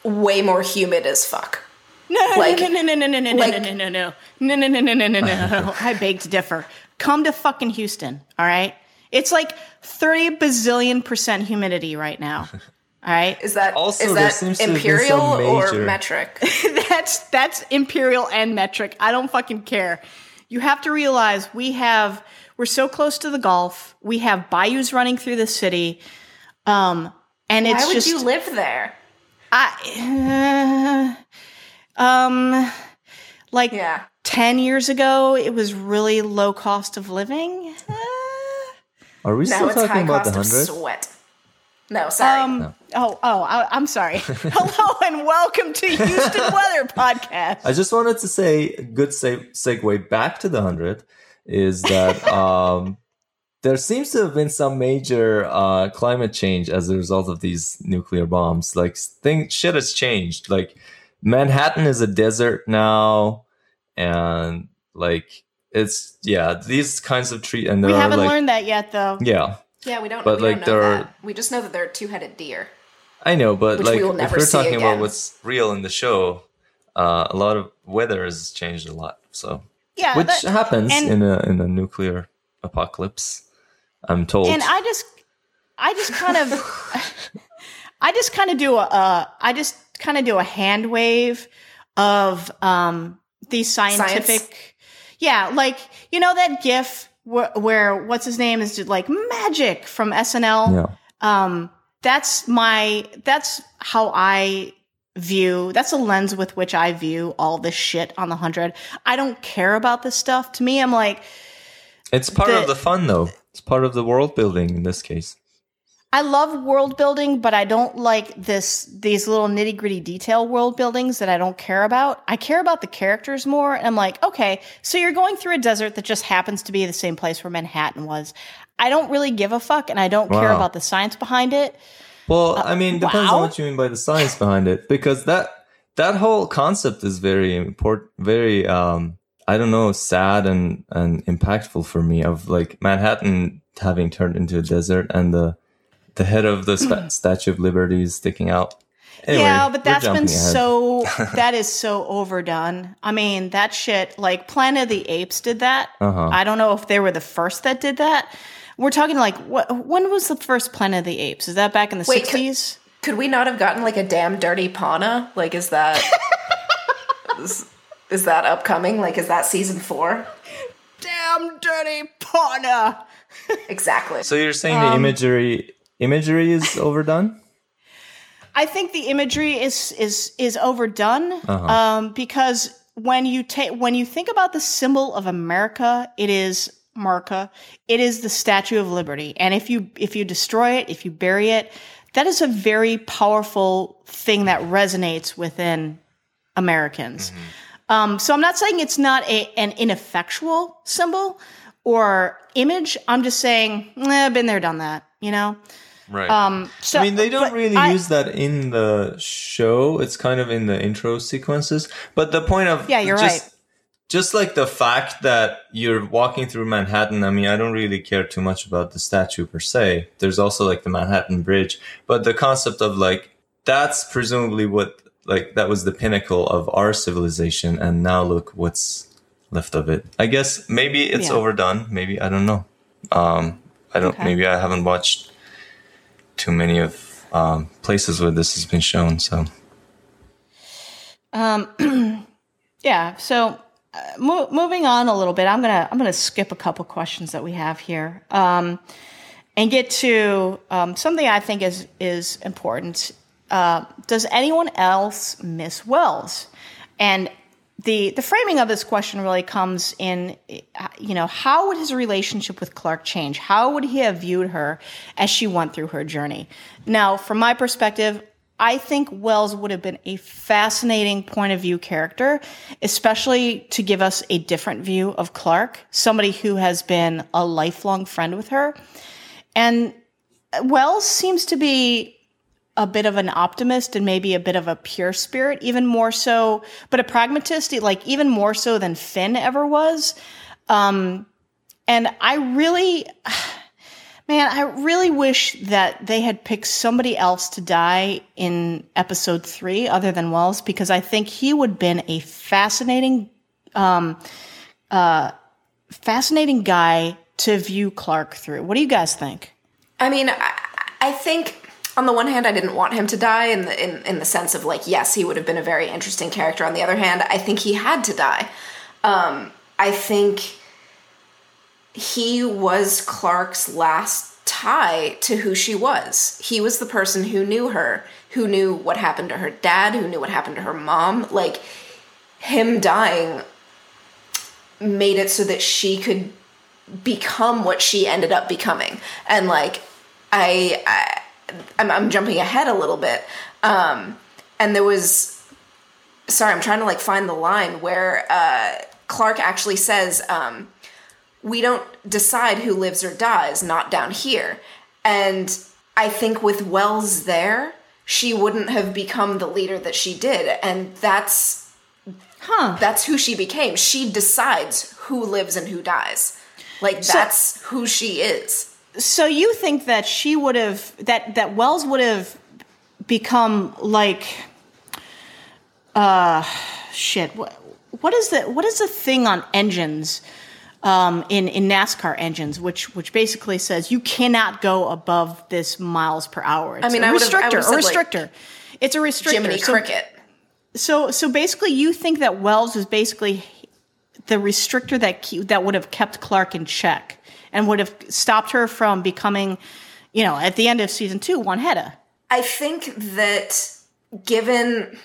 way more humid as fuck.
No,
Like-
no, no, no, no, no, no, no,
like-
no, no, no, no, no, no, no, no, no, no. I beg to differ. Come to fucking Houston, all right? It's like thirty bazillion percent humidity right now. <laughs> All right,
Is that
Also,
is that
seems to have been
imperial or metric? <laughs>
that's that's imperial and metric. I don't fucking care. You have to realize we have we're so close to the Gulf. We have bayous running through the city, um, and it's
Why would
just
you live there?
I, uh, um, like
Yeah.
10 years ago, it was really low cost of living. <laughs>
Are we
Now
still
it's high
talking about the
cost of
hundred?
sweat. No, sorry.
um, oh, oh, I, I'm sorry. <laughs> Hello and welcome to Houston <laughs> Weather Podcast.
I just wanted to say a good se- segue back to the hundred is that <laughs> um, there seems to have been some major uh, climate change as a result of these nuclear bombs. Like thing shit has changed. Like Manhattan is a desert now, and like it's yeah these kinds of trees and there
we haven't
like
learned that yet, though.
yeah
yeah, we don't.
but,
we
like,
don't know
there are-
We just know that they're two-headed deer.
I know, but
Which
like
we will
if we're
see
talking about what's real in the show, uh, a lot of weather has changed a lot. So
Yeah,
which
that-
happens
and-
in a in a nuclear apocalypse. I'm told.
and I just, I just kind of, <laughs> I just kind of do a, uh, I just kind of do a hand wave of um these scientific, yeah, like you know that GIF where, where what's his name is like magic from SNL.
yeah,
Um, that's my, that's how I view. That's a lens with which I view all this shit on the hundred. I don't care about this stuff. To me, I'm like.
it's part
the-
of the fun, though. It's part of the world building in this case.
I love world building, but I don't like this these little nitty gritty detail world buildings that I don't care about. I care about the characters more. And I'm like, okay, so you're going through a desert that just happens to be the same place where Manhattan was. I don't really give a fuck, and I don't care about the science behind it.
Well, I mean, depends
wow.
on what you mean by the science behind it, because that that whole concept is very important, very um, I don't know, sad and and impactful for me. Of like Manhattan having turned into a desert and the the head of the spa- Statue of Liberty is sticking out. Anyway,
yeah, but that's been
ahead.
so <laughs> that is so overdone. I mean, that shit like Planet of the Apes did that.
Uh-huh.
I don't know if they were the first that did that. We're talking like what when was the first Planet of the Apes? Is that back in the
Wait,
60s?
Could we not have gotten like a damn dirty Pauna? Like, is that <laughs> is, is that upcoming? Like, is that season four?
Damn dirty partner. <laughs>
Exactly.
So you're saying
Um,
the imagery imagery is overdone?
I think the imagery is is is overdone
Uh-huh.
um, because when you take when you think about the symbol of America, it is Marca. It is the Statue of Liberty, and if you if you destroy it, if you bury it, that is a very powerful thing that resonates within Americans. Um, so I'm not saying it's not a, an ineffectual symbol or image. I'm just saying, eh, I've been there, done that. You know.
Right.
Um, so
I mean, they don't really
I-
use that in the show. It's kind of in the intro sequences. But the point of
Yeah, you're
just,
right.
Just like the fact that you're walking through Manhattan. I mean, I don't really care too much about the statue per se. There's also like the Manhattan Bridge, but the concept of like that's presumably what like that was the pinnacle of our civilization, and now look what's left of it. I guess maybe it's
Yeah.
overdone. Maybe I don't know. Um, I don't.
Okay.
Maybe I haven't watched too many of um, places where this has been shown. So <clears throat>
Yeah. So, uh, mo- moving on a little bit, I'm gonna I'm gonna skip a couple questions that we have here, um, and get to um, something I think is is important. Uh, does anyone else miss Wells? And the the framing of this question really comes in, you know, how would his relationship with Clarke change? How would he have viewed her as she went through her journey? Now, from my perspective, I think Wells would have been a fascinating point of view character, especially to give us a different view of Clarke, somebody who has been a lifelong friend with her. And Wells seems to be a bit of an optimist and maybe a bit of a pure spirit, even more so, but a pragmatist, like even more so than Finn ever was. Um, and I really, <sighs> Man, I really wish that they had picked somebody else to die in episode three other than Wells because I think he would have been a fascinating, um, uh, fascinating guy to view Clarke through. What do you guys think?
I mean, I, I think on the one hand, I didn't want him to die in the in, in the sense of like, yes, he would have been a very interesting character. On the other hand, I think he had to die. Um, I think he was Clarke's last tie to who she was. He was the person who knew her, who knew what happened to her dad, who knew what happened to her mom. Like, him dying made it so that she could become what she ended up becoming. And, like, I, I I'm, I'm jumping ahead a little bit. Um, and there was, sorry, I'm trying to like find the line where uh, Clarke actually says, um, we don't decide who lives or dies, not down here. And I think with Wells there, she wouldn't have become the leader that she did. And that's
huh.
That's who she became. She decides who lives and who dies. Like that's so, who she is.
So you think that she would have that that Wells would have become like uh shit. What what is the what is the thing on engines? um, in in NASCAR engines, which which basically says you cannot go above this miles per hour. It's
I mean,
a
I
restrictor,
a
restrictor. Like it's a restrictor.
Jiminy
so,
Cricket.
So so basically, you think that Wells was basically the restrictor that that would have kept Clarke in check and would have stopped her from becoming, you know, at the end of season two, Wanheda.
I think that given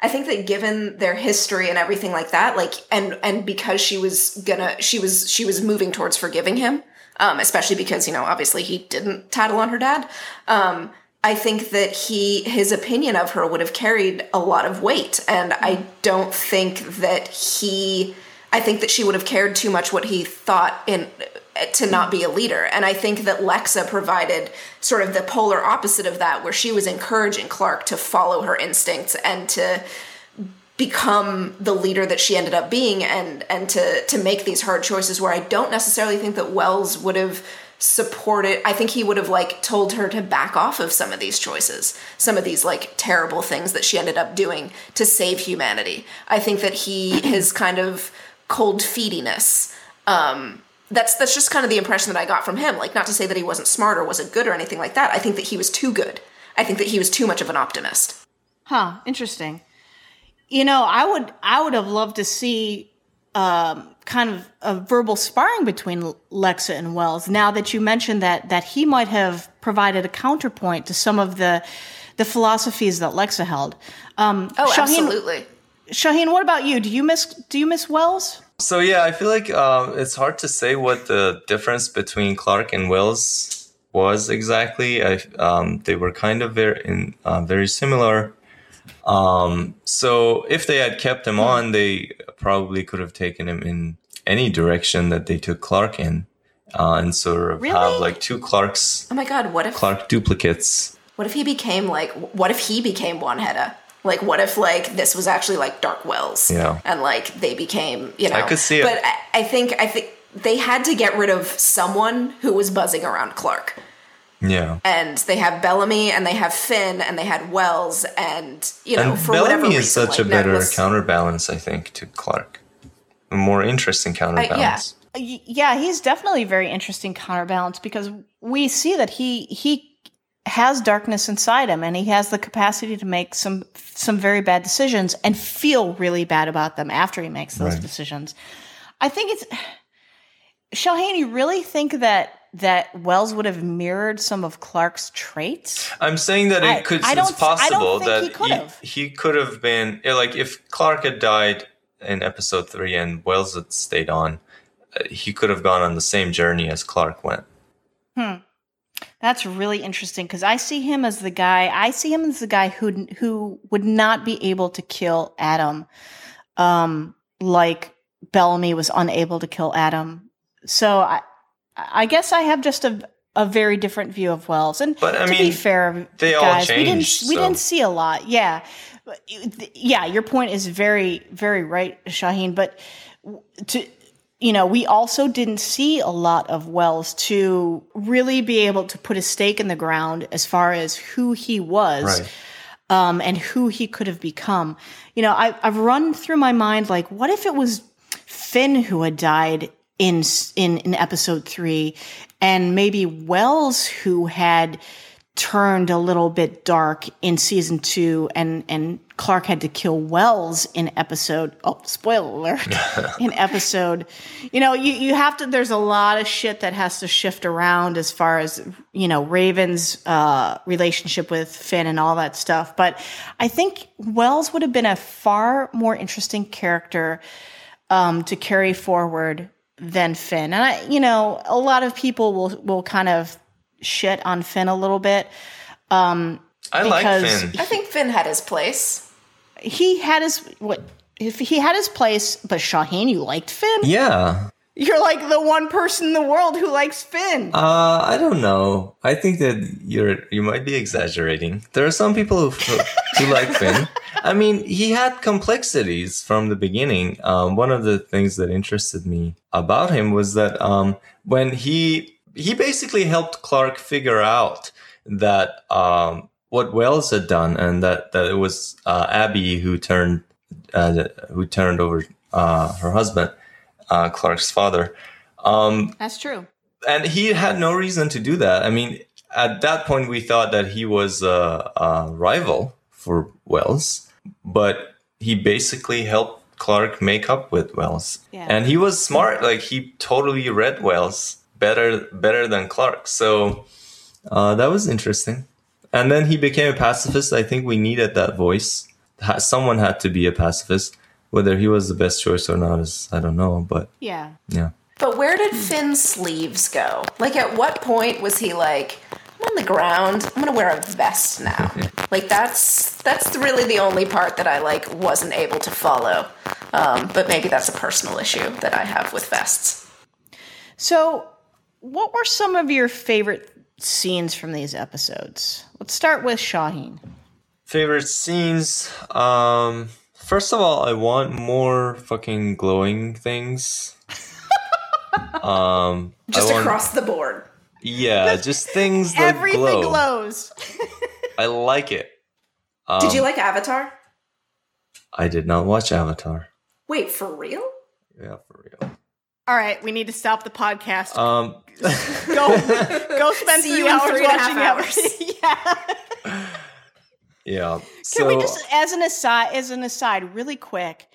I think that given their history and everything like that, like and and because she was gonna she was she was moving towards forgiving him, um, especially because, you know, obviously he didn't tattle on her dad. Um, I think that he his opinion of her would have carried a lot of weight. And I don't think that he I think that she would have cared too much what he thought in to not be a leader. And I think that Lexa provided sort of the polar opposite of that, where she was encouraging Clarke to follow her instincts and to become the leader that she ended up being and and to to make these hard choices where I don't necessarily think that Wells would have supported I think he would have like told her to back off of some of these choices some of these like terrible things that she ended up doing to save humanity I think that he his kind of cold feediness um that's that's just kind of the impression that I got from him. Like not to say that he wasn't smart or wasn't good or anything like that. I think that he was too good. I think that he was too much of an optimist.
Huh, interesting. You know, I would I would have loved to see um, kind of a verbal sparring between Lexa and Wells. Now that you mentioned that that he might have provided a counterpoint to some of the the philosophies that Lexa held.
Um, oh, Shahin, absolutely.
Shahin, what about you? Do you miss do you miss Wells?
So yeah, I feel like um, it's hard to say what the difference between Clarke and Wells was exactly. I, um, they were kind of very in, uh, very similar. Um, so if they had kept him on, they probably could have taken him in any direction that they took Clarke in, uh, and sort of really? have like two Clarkes.
Oh my God! What if
Clarke duplicates?
What if he became like? What if he became Wanheda? Like, what if like this was actually like Dark Wells?
Yeah.
And like they became, you know.
I could see it.
But I, I think I think they had to get rid of someone who was buzzing around Clarke.
Yeah.
And they have Bellamy and they have Finn and they had Wells and you know
and
for
Bellamy
whatever
is such like, a better was, counterbalance, I think, to Clarke. A more interesting counterbalance.
Uh, yeah. Yeah, he's definitely a very interesting counterbalance because we see that he he has darkness inside him and he has the capacity to make some some very bad decisions and feel really bad about them after he makes those right. decisions. I think it's Shahin, you really think that that Wells would have mirrored some of Clarke's traits?
I'm saying that it I, could I it's possible that he could, have. He, he could have been like if Clarke had died in episode 3 and Wells had stayed on, uh, he could have gone on the same journey as Clarke went.
Hmm. That's really interesting because I see him as the guy. I see him as the guy who who would not be able to kill Adam, um, like Bellamy was unable to kill Adam. So I, I guess I have just a a very different view of Wells. And
But, I
to be fair,
they all
guys, we didn't
changed,
we didn't see a lot. Yeah, yeah. Your point is very very right, Shahin. But to you know, we also didn't see a lot of Wells to really be able to put a stake in the ground as far as who he was
Right.
um, and who he could have become. You know, I, I've run through my mind like, what if it was Finn who had died in in in episode three, and maybe Wells who had turned a little bit dark in season two, and and Clarke had to kill Wells in episode. Oh, spoiler alert! <laughs> in episode, you know, you you have to. There's a lot of shit that has to shift around as far as you know Raven's uh, relationship with Finn and all that stuff. But I think Wells would have been a far more interesting character um, to carry forward than Finn. And I, you know, a lot of people will will kind of shit on Finn a little bit.
I like
Because-
Finn.
I think Finn had his place.
He had his what if he had his place, but Shahin, you liked Finn.
Yeah.
You're like the one person in the world who likes Finn.
Uh, I don't know. I think that you're you might be exaggerating. There are some people who, who like <laughs> Finn. I mean, he had complexities from the beginning. Um, one of the things that interested me about him was that um, when he he basically helped Clarke figure out that um, what Wells had done, and that that it was uh, Abby who turned uh, who turned over uh, her husband, uh, Clarke's father. Um,
That's true.
and he had no reason to do that. I mean, at that point, we thought that he was a, a rival for Wells, but he basically helped Clarke make up with Wells,
Yeah.
and he was smart. Like he totally read Wells better better than Clarke. So uh, that was interesting. And then he became a pacifist. I think we needed that voice. Someone had to be a pacifist. Whether he was the best choice or not is I don't know, but
Yeah.
yeah.
But where did Finn's sleeves go? Like, at what point was he like, I'm on the ground. I'm gonna wear a vest now. <laughs> like, that's that's really the only part that I like wasn't able to follow. Um, but maybe that's a personal issue that I have with vests.
So, what were some of your favorite scenes from these episodes? Let's start with Shahin.
Favorite scenes. Um, first of all, I want more fucking glowing things. <laughs> um,
Just
want-
across the board.
Yeah, just things that
Everything
glow.
glows.
I like it. Um,
Did you like Avatar?
I did not watch Avatar.
Wait, for real?
Yeah, for real.
All right, we need to stop the podcast.
Um, <laughs>
go, go <laughs> spend
See
three
you
hours
three
watching
half
Avatar. <laughs> yeah.
yeah.
Can
so
we just, as an aside, as an aside, really quick,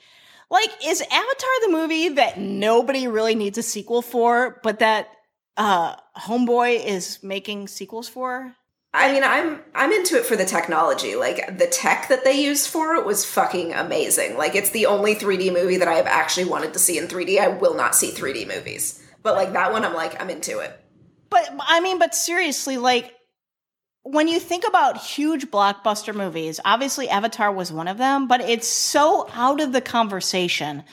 like, is Avatar the movie that nobody really needs a sequel for, but that uh, Homeboy is making sequels for?
I mean, I'm I'm into it for the technology. Like the tech that they used for it was fucking amazing. Like it's the only 3D movie that I have actually wanted to see in 3D. I will not see 3D movies. But like that one I'm like I'm into it.
But I mean, but seriously, like when you think about huge blockbuster movies, obviously Avatar was one of them, but it's so out of the conversation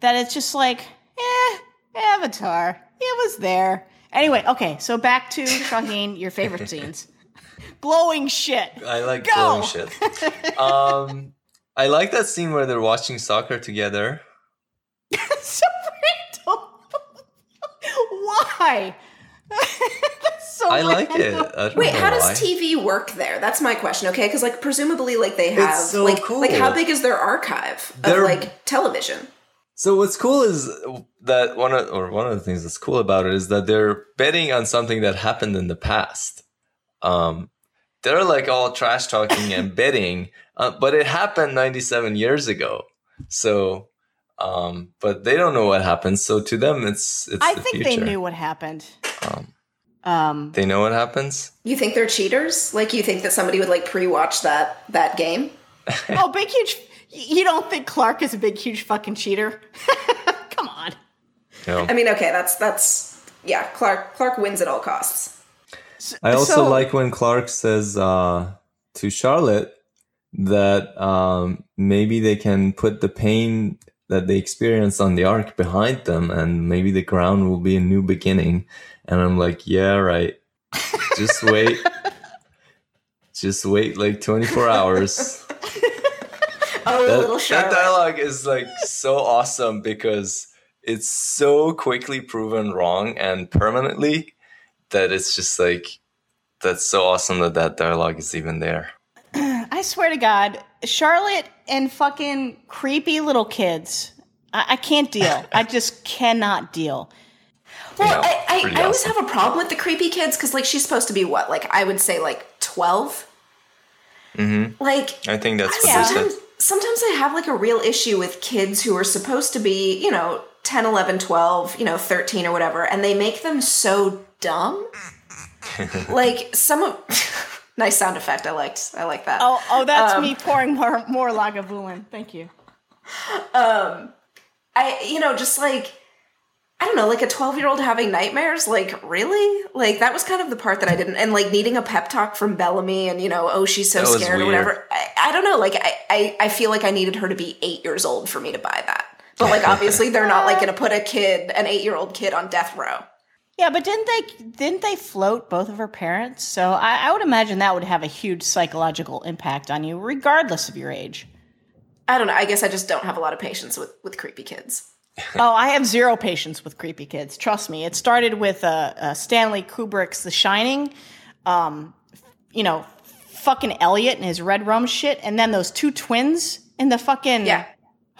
that it's just like, eh, Avatar. It was there. Anyway, okay, so back to Shahin, your favorite scenes. Blowing shit.
I like
Go!
glowing shit. <laughs> Um, I like that scene where they're watching soccer together. <laughs>
so random. Why? <laughs> That's so
I like it. I
Wait,
know
how does. TV work there? That's my question. Okay, because like presumably like they have
so
like
cool.
like how big is their archive of
They're-
like television?
So what's cool is that one of or one of the things that's cool about it is that they're betting on something that happened in the past. Um, they're like all trash talking and <laughs> betting, uh, but it happened 97 years ago. So, um, but they don't know what happened. So to them, it's it's.
I
the
think
future.
they knew what happened.
Um,
Um,
they know what happens.
You think they're cheaters? Like you think that somebody would like pre-watch that that game? <laughs>
oh, big huge. You don't think Clarke is a big huge fucking cheater? <laughs> Come on.
You know?
I mean, okay, that's that's yeah. Clarke Clarke wins at all costs.
I also
so-
like when Clarke says uh, to Charlotte that um, maybe they can put the pain that they experienced on the Ark behind them, and maybe the ground will be a new beginning. And I'm like, yeah, right. Just wait. <laughs> Just wait like 24 hours. <laughs>
Oh,
that,
little
that dialogue is like so awesome because it's so quickly proven wrong and permanently that it's just like that's so awesome that that dialogue is even there. <clears throat>
I swear to God, Charlotte and fucking creepy little kids. I, I can't deal. <laughs> I just cannot deal.
Well,
Yeah,
I, I,
pretty
I always have a problem with the creepy kids because, like, she's supposed to be what? Like, I would say, like, 12?
Mm-hmm.
Like,
I think that's what
Yeah.
sometimes, sometimes I have, like, a real issue with kids who are supposed to be, you know, 10, 11, 12, you know, 13 or whatever, and they make them so dumb. <laughs> like, some of. <laughs> nice sound effect. I liked. I like that.
Oh, oh, that's
Um,
me pouring more more Lagavulin. Thank you.
Um, I, you know, just like, I don't know, like a 12 year old having nightmares. Like, really? Like, that was kind of the part that I didn't, and like needing a pep talk from Bellamy and, you know, oh, she's so
That was
scared or whatever. I, I don't know. Like, I, I, I feel like I needed her to be eight years old for me to buy that. But like, <laughs> obviously, they're not like going to put a kid, an eight year old kid on death row.
Yeah, but didn't they didn't they float both of her parents? So I, I would imagine that would have a huge psychological impact on you, regardless of your age.
I don't know. I guess I just don't have a lot of patience with, with creepy kids. <laughs> <laughs>
oh, I have zero patience with creepy kids. Trust me. It started with uh, uh, Stanley Kubrick's The Shining. Um, you know, fucking Elliot and his red rum shit, and then those two twins in the fucking
Yeah.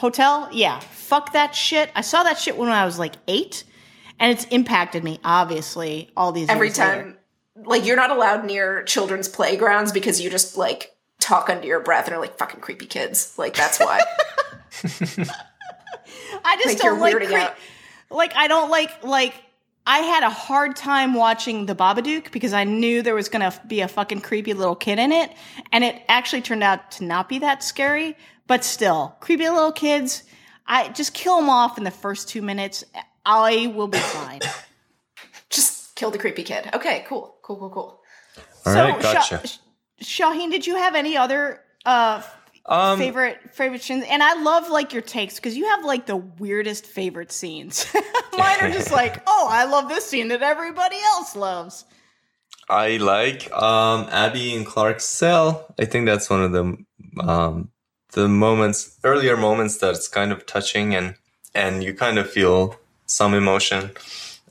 Hotel. Yeah, fuck that shit. I saw that shit when I was like eight, and it's impacted me obviously all these
Every
years later.
time, like, you're not allowed near children's playgrounds because you just like talk under your breath and are like fucking creepy kids. Like, that's why. <laughs>
I just
Like,
don't like cre- like I don't like like I had a hard time watching the Babadook because I knew there was gonna be a fucking creepy little kid in it, and it actually turned out to not be that scary. But still, creepy little kids. I just kill them off in the first two minutes. I will be fine. <laughs>
just kill the creepy kid. Okay, cool, cool, cool, cool.
All
so,
right, gotcha.
Sha- Shahin, did you have any other uh,
Um,
favorite favorite scenes? And I love like your takes because you have like the weirdest favorite scenes. <laughs> Mine are just like, oh, I love this scene that everybody else loves.
I like um, Abby and Clarke's cell. I think that's one of the um, the moments, earlier moments that's kind of touching and and you kind of feel some emotion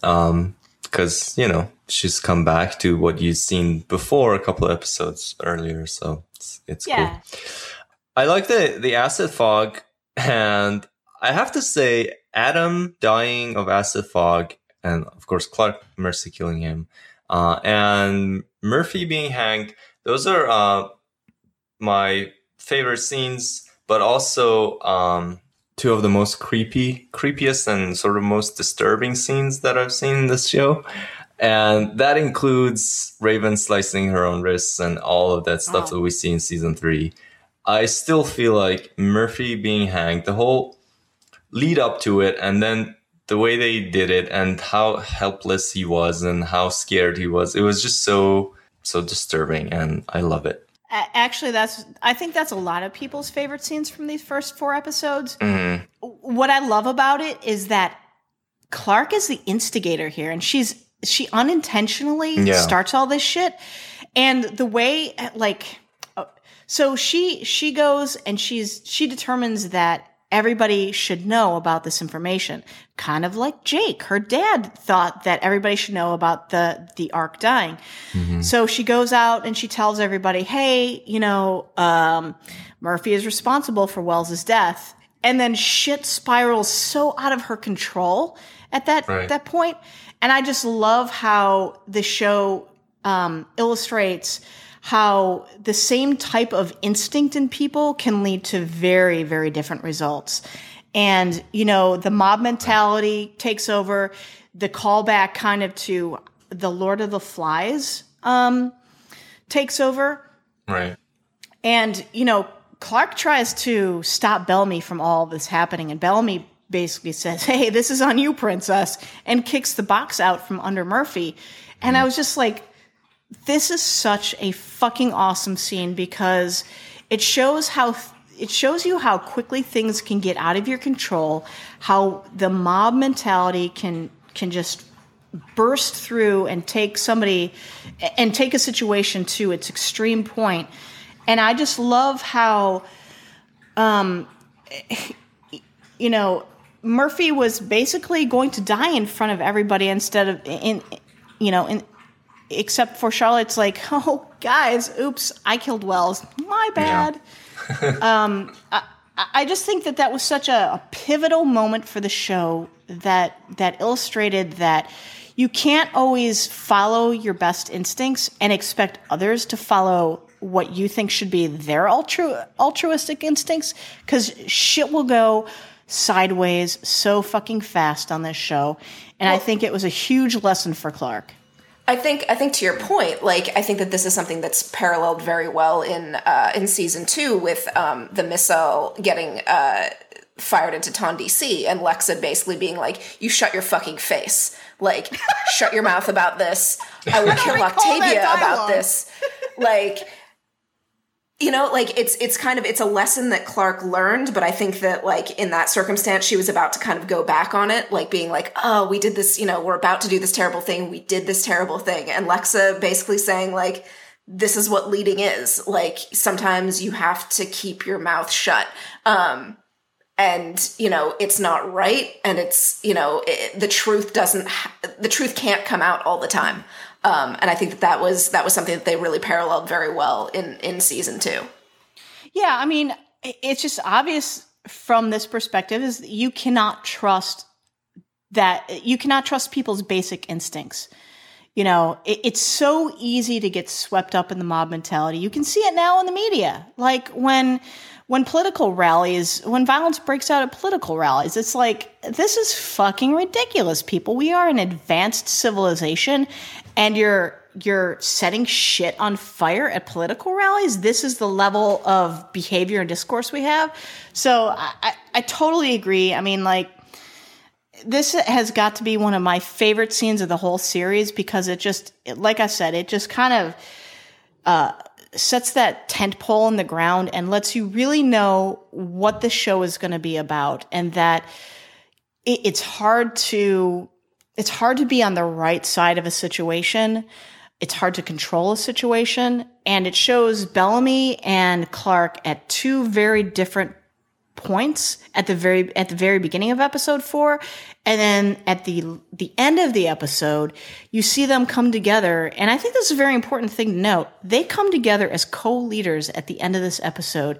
Um, because you know she's come back to what you've seen before a couple of episodes earlier, so it's, it's
Yeah.
cool. I like the the acid fog, and I have to say, Adam dying of acid fog, and of course Clarke Mercy killing him, uh, and Murphy being hanged. Those are uh, my favorite scenes, but also um, two of the most creepy, creepiest, and sort of most disturbing scenes that I've seen in this show. And that includes Raven slicing her own wrists and all of that stuff
Oh.
that we see in season three. I still feel like Murphy being hanged, the whole lead up to it, and then the way they did it, and how helpless he was, and how scared he was, it was just so so disturbing, and I love it.
Actually, that's I think that's a lot of people's favorite scenes from these first four episodes.
Mhm.
What I love about it is that Clarke is the instigator here, and she's she unintentionally
Yeah.
starts all this shit, and the way like oh, so she she goes and she's she determines that everybody should know about this information. Kind of like jake her dad thought that everybody should know about the the ark dying. So she goes out and she tells everybody hey you know um, murphy is responsible for wells's death. And then shit spirals so out of her control at that
Right.
that point. And i just love how the show um, illustrates how the same type of instinct in people can lead to very, very different results. And, you know, the mob mentality takes over, the callback kind of to the Lord of the Flies um, takes over.
Right.
And, you know, Clarke tries to stop Bellamy from all this happening, and Bellamy basically says, Hey, this is on you, princess, and kicks the box out from under Murphy. And I was just like, this is such a fucking awesome scene because it shows how it shows you how quickly things can get out of your control, how the mob mentality can can just burst through and take somebody and take a situation to its extreme point. And I just love how um <laughs> you know, Murphy was basically going to die in front of everybody instead of in you know, in except for Charlotte's like, <laughs> oh, guys, oops, I killed Wells. My bad. Yeah. <laughs> um, I, I, just think that that was such a, a, pivotal moment for the show that that illustrated that you can't always follow your best instincts and expect others to follow what you think should be their altru- altruistic instincts because shit will go sideways so fucking fast on this show. And well, I think it was a huge lesson for Clarke.
I think I think to your point, like I think that this is something that's paralleled very well in uh, in season two with um, the missile getting uh, fired into TonDC and Lexa basically being like, "You shut your fucking face, like shut your mouth about this. I will <laughs> kill Octavia about this." Like you know like it's it's kind of it's a lesson that clarke learned but i think that like in that circumstance she was about to kind of go back on it like being like oh we did this you know we're about to do this terrible thing. We did this terrible thing. And lexa basically saying like this is what leading is. Like sometimes you have to keep your mouth shut. Um and you know it's not right and it's you know it, the truth doesn't the truth can't come out all the time um, and I think that that was that was something that they really paralleled very well in in season two.
Yeah, I mean, it's just obvious from this perspective is you cannot trust that you cannot trust people's basic instincts. You know, it, it's so easy to get swept up in the mob mentality. You can see it now in the media, like when when political rallies, when violence breaks out at political rallies, it's like, this is fucking ridiculous, people. We are an advanced civilization and you're you're setting shit on fire at political rallies. This is the level of behavior and discourse we have. So I, I, I totally agree. I mean, like, this has got to be one of my favorite scenes of the whole series because it just, like I said, it just kind of uh, sets that tent pole in the ground and lets you really know what the show is going to be about and that it, it's hard to it's hard to be on the right side of a situation. It's hard to control a situation. And it shows Bellamy and Clarke at two very different points at the very at the very beginning of episode 4 and then at the the end of the episode you see them come together and I think this is a very important thing to note they come together as co-leaders at the end of this episode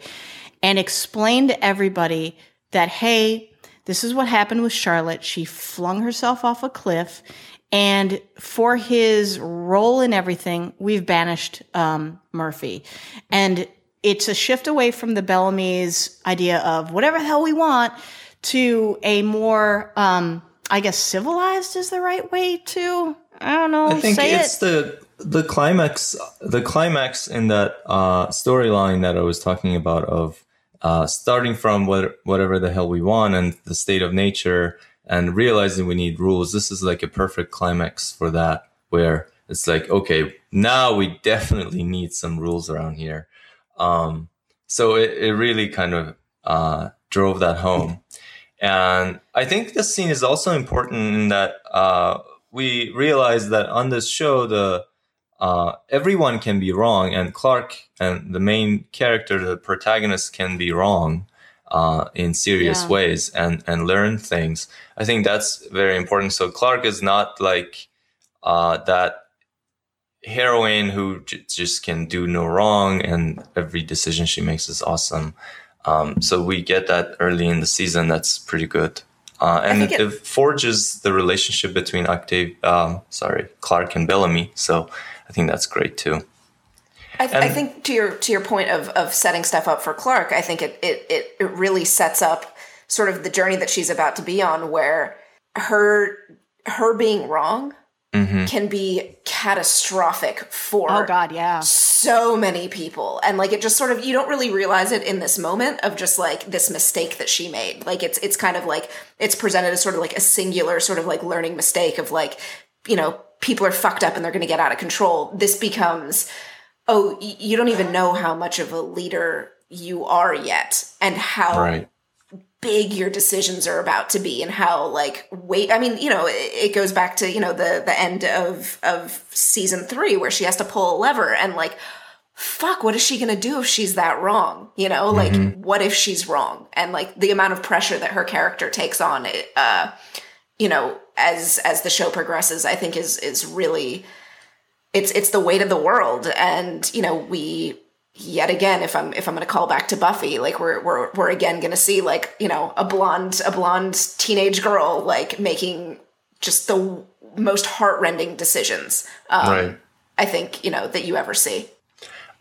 and explain to everybody that hey this is what happened with Charlotte. She flung herself off a cliff. And for his role in everything, we've banished um, Murphy. And it's a shift away from the Bellamy's idea of whatever the hell we want to a more, um, I guess, civilized is the right way to. I don't know.
I think it's it. the the climax. The climax in that uh, storyline that I was talking about of uh, starting from what, whatever the hell we want and the state of nature and realizing we need rules. This is like a perfect climax for that, where it's like, okay, now we definitely need some rules around here. Um, so it, it really kind of uh, drove that home. And I think this scene is also important in that uh, we realize that on this show, the uh, everyone can be wrong, and Clarke and the main character, the protagonist, can be wrong uh, in serious yeah. ways and and learn things. I think that's very important. So Clarke is not like uh, that heroine who j- just can do no wrong, and every decision she makes is awesome. Um, so we get that early in the season. That's pretty good. Uh, and it, it, forges the relationship between Octave, um, sorry, Clarke and Bellamy. So I think that's great too.
I, th- I, think to your to your point of of setting stuff up for Clarke, I think it, it it it really sets up sort of the journey that she's about to be on, where her her being wrong mm-hmm. can be catastrophic for
oh god yeah
so many people and like it just sort of you don't really realize it in this moment of just like this mistake that she made like it's it's kind of like it's presented as sort of like a singular sort of like learning mistake of like you know people are fucked up and they're going to get out of control. This becomes, oh, you don't even know how much of a leader you are yet and how
Right.
big your decisions are about to be and how like wait i mean you know it, it goes back to you know the the end of of season three where she has to pull a lever and like fuck what is she gonna do if she's that wrong you know like what if she's wrong and like the amount of pressure that her character takes on it uh you know as as the show progresses i think is is really it's it's the weight of the world. And you know we yet again if i'm if i'm going to call back to buffy like we're we're we're again going to see like you know a blonde a blonde teenage girl like making just the most heartrending decisions um,
Right.
i think you know that you ever see.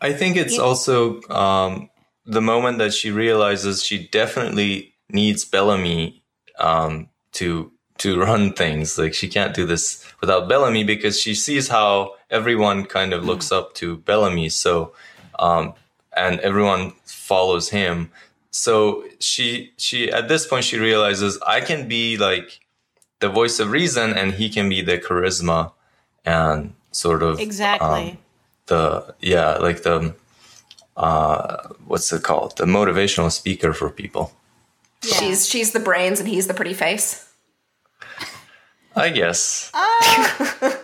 I think it's also um, the moment that she realizes she definitely needs Bellamy um, to to run things. Like she can't do this without Bellamy because she sees how everyone kind of looks up to Bellamy. So um, and everyone follows him. So she she at this point she realizes I can be like the voice of reason and he can be the charisma and sort of
Exactly.
um, the yeah like the uh what's it called the motivational speaker for people
Yeah.
she's she's the brains and he's the pretty face
i guess
Uh, <laughs>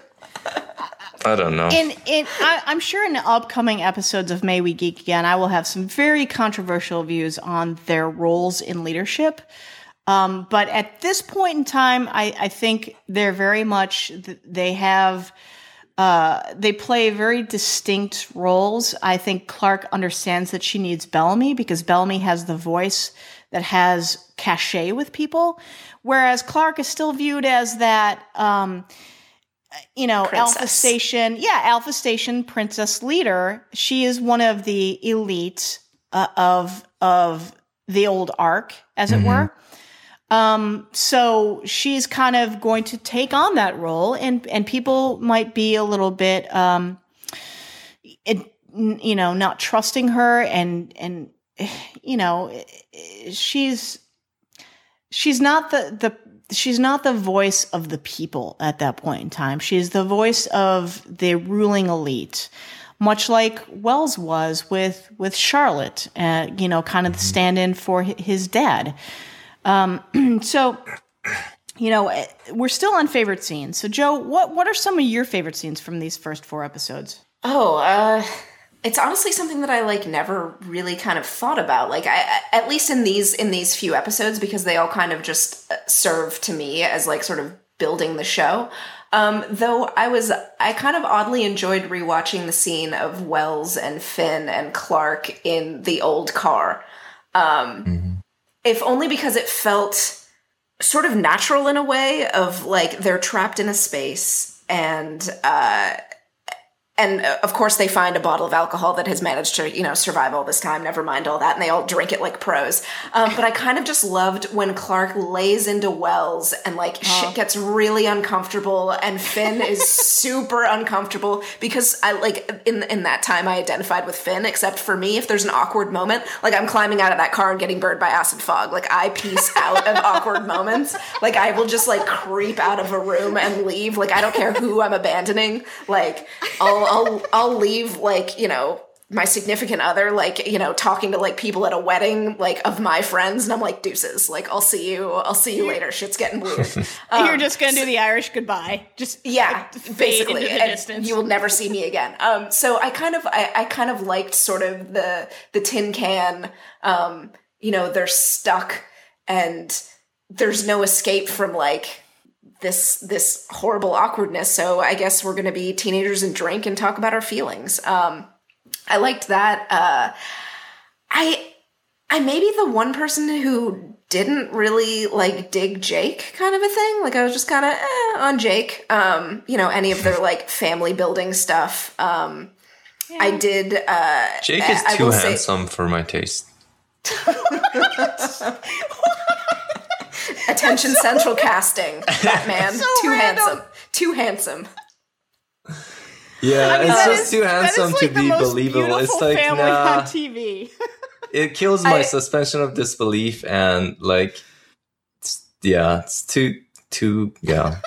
i don't know
in in I, I'm sure in upcoming episodes of May We Geek Again, I will have some very controversial views on their roles in leadership. Um, but at this point in time, I, I think they're very much they have uh, they play very distinct roles. I think Clarke understands that she needs Bellamy because Bellamy has the voice that has cachet with people, whereas Clarke is still viewed as that. Um, you know, Alpha Station, yeah, Alpha Station princess leader. She is one of the elite uh, of of the old Ark, as it were. Um, so she's kind of going to take on that role, and and people might be a little bit, um, it, you know, not trusting her, and and <sighs> you know, she's she's not the the she's not the voice of the people at that point in time. She's the voice of the ruling elite, much like Wells was with with Charlotte. Uh, you know, kind of the stand-in for his dad. Um, <clears throat> so. You know, eh, we're still on favorite scenes. So, Jo, what what are some of your favorite scenes from these first four episodes?
Oh, uh, it's honestly something that I like never really kind of thought about. Like, I, at least in these in these few episodes, because they all kind of just uh, serve to me as like sort of building the show. Um, though I was, I kind of oddly enjoyed rewatching the scene of Wells and Finn and Clarke in the old car. Um, If only because it felt sort of natural in a way of like they're trapped in a space and uh and uh, of course they find a bottle of alcohol that has managed to you know survive all this time. Never mind all that. And they all drink it like pros. Um, but i kind of just loved when clarke lays into wells and like shit gets really uncomfortable and finn is <laughs> super uncomfortable because i like in in that time i identified with finn except for me if there's an awkward moment like i'm climbing out of that car and getting burned by acid fog. Like i piece out of <laughs> awkward moments. Like i will just like creep out of a room and leave. Like i don't care who i'm abandoning. Like i'll i'll i'll leave like you know my significant other like you know talking to like people at a wedding like of my friends and i'm like deuces like i'll see you i'll see you later. Shit's getting weird. <laughs>
You're just gonna do the Irish goodbye, just
yeah
fade
basically and
distance.
you will never see me again. Um so i kind of I, I kind of liked sort of the the tin can um you know they're stuck and there's no escape from like this this horrible awkwardness. So i guess we're gonna be teenagers and drink and talk about our feelings. Um i liked that uh i i may be the one person who didn't really like dig jake kind of a thing. Like i was just kind of eh, on jake. Um you know any of their like family building stuff. Um i did uh
jake is
I
too
will say-
handsome for my taste <laughs> <laughs>
attention <laughs> central casting. That <laughs> man
So
too
random.
handsome. Too handsome.
Yeah it's just
is-
too handsome
like,
to be believable. It's like
family
nah,
on TV. <laughs>
it kills my
I-
suspension of disbelief and like it's, yeah it's too too yeah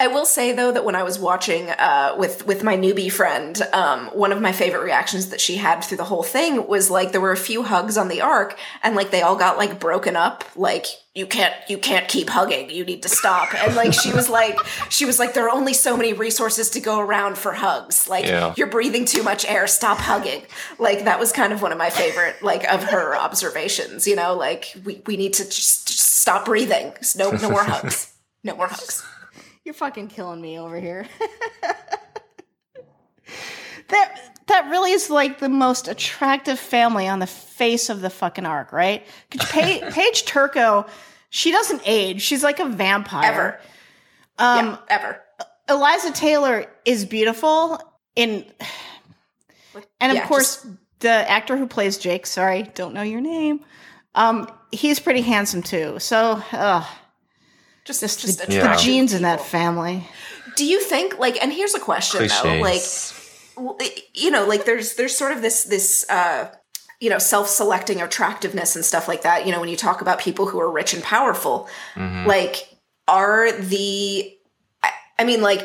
I will say though that when I was watching uh, with with my newbie friend, um, one of my favorite reactions that she had through the whole thing was like there were a few hugs on the Ark, and like they all got like broken up. Like you can't you can't keep hugging, you need to stop. And like she was like she was like there are only so many resources to go around for hugs. Like
Yeah.
you're breathing too much air, stop hugging. Like that was kind of one of my favorite like of her <laughs> observations. You know, like we we need to just, just stop breathing. No no more hugs. No more hugs.
You're fucking killing me over here. <laughs> that that really is like the most attractive family on the face of the fucking Ark, right? 'Cause Pa- <laughs> Paige Turco, she doesn't age. She's like a vampire.
Ever.
Um,
yeah, ever.
Eliza Taylor is beautiful in, and of
Yeah,
course the actor who plays Jake. Sorry, don't know your name. Um, he's pretty handsome too. So, uh,
Just,
just,
just
the, the genes in that family.
Do you think like? And here's a question though, like you know, like there's there's sort of this this uh, you know self-selecting attractiveness and stuff like that. You know, when you talk about people who are rich and powerful,
Mhm.
like are the I, I mean like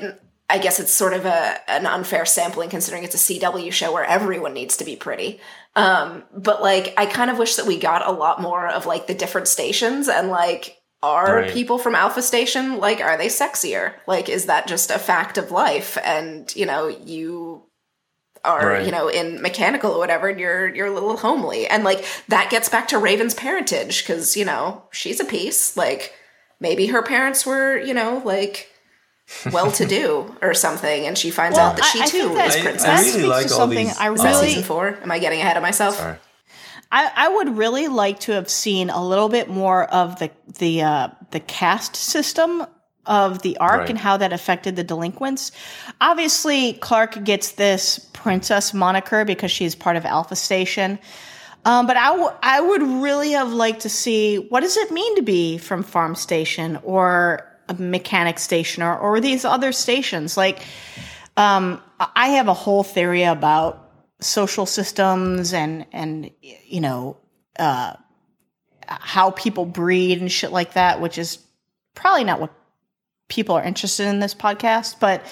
I guess it's sort of a an unfair sampling considering it's a CW show where everyone needs to be pretty. Um, but like I kind of wish that we got a lot more of like the different stations and like are
Right.
people from Alpha Station like are they sexier? Like is that just a fact of life and you know you are
Right.
you know in mechanical or whatever and you're you're a little homely and like that gets back to Raven's parentage cuz you know she's a piece like maybe her parents were you know like <laughs> well to do or something and she finds
Well,
out that she
I
too
think that-
is
I- I really like all
something
these-
I really
season 4 am I getting ahead of myself
Sorry.
I, I would really like to have seen a little bit more of the the uh, the caste system of the Ark
Right.
and how that affected the delinquents. Obviously, Clarke gets this princess moniker because she's part of Alpha Station. Um, but I, w- I would really have liked to see what does it mean to be from Farm Station or a mechanic station or, or these other stations. Like, um, I have a whole theory about social systems and and you know uh, how people breed and shit like that, which is probably not what people are interested in this podcast. But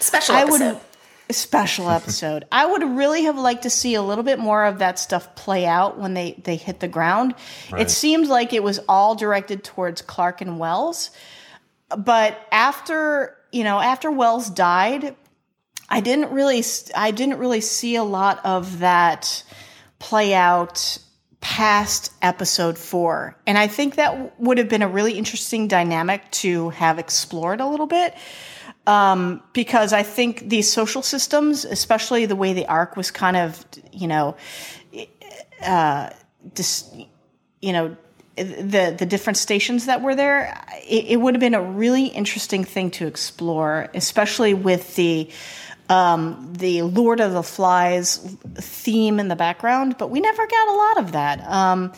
special
I
episode
would <laughs> a special episode. I would really have liked to see a little bit more of that stuff play out when they they hit the ground. It
Right.
seemed like it was all directed towards Clarke and Wells, but after you know after Wells died, I didn't really I didn't really see a lot of that play out past episode four. And I think that would have been a really interesting dynamic to have explored a little bit. Um, because I think these social systems, especially the way the Ark was kind of, you know, uh, dis, you know, the the different stations that were there, it, it would have been a really interesting thing to explore, especially with the um, the Lord of the Flies theme in the background. But we never got a lot of that. Um,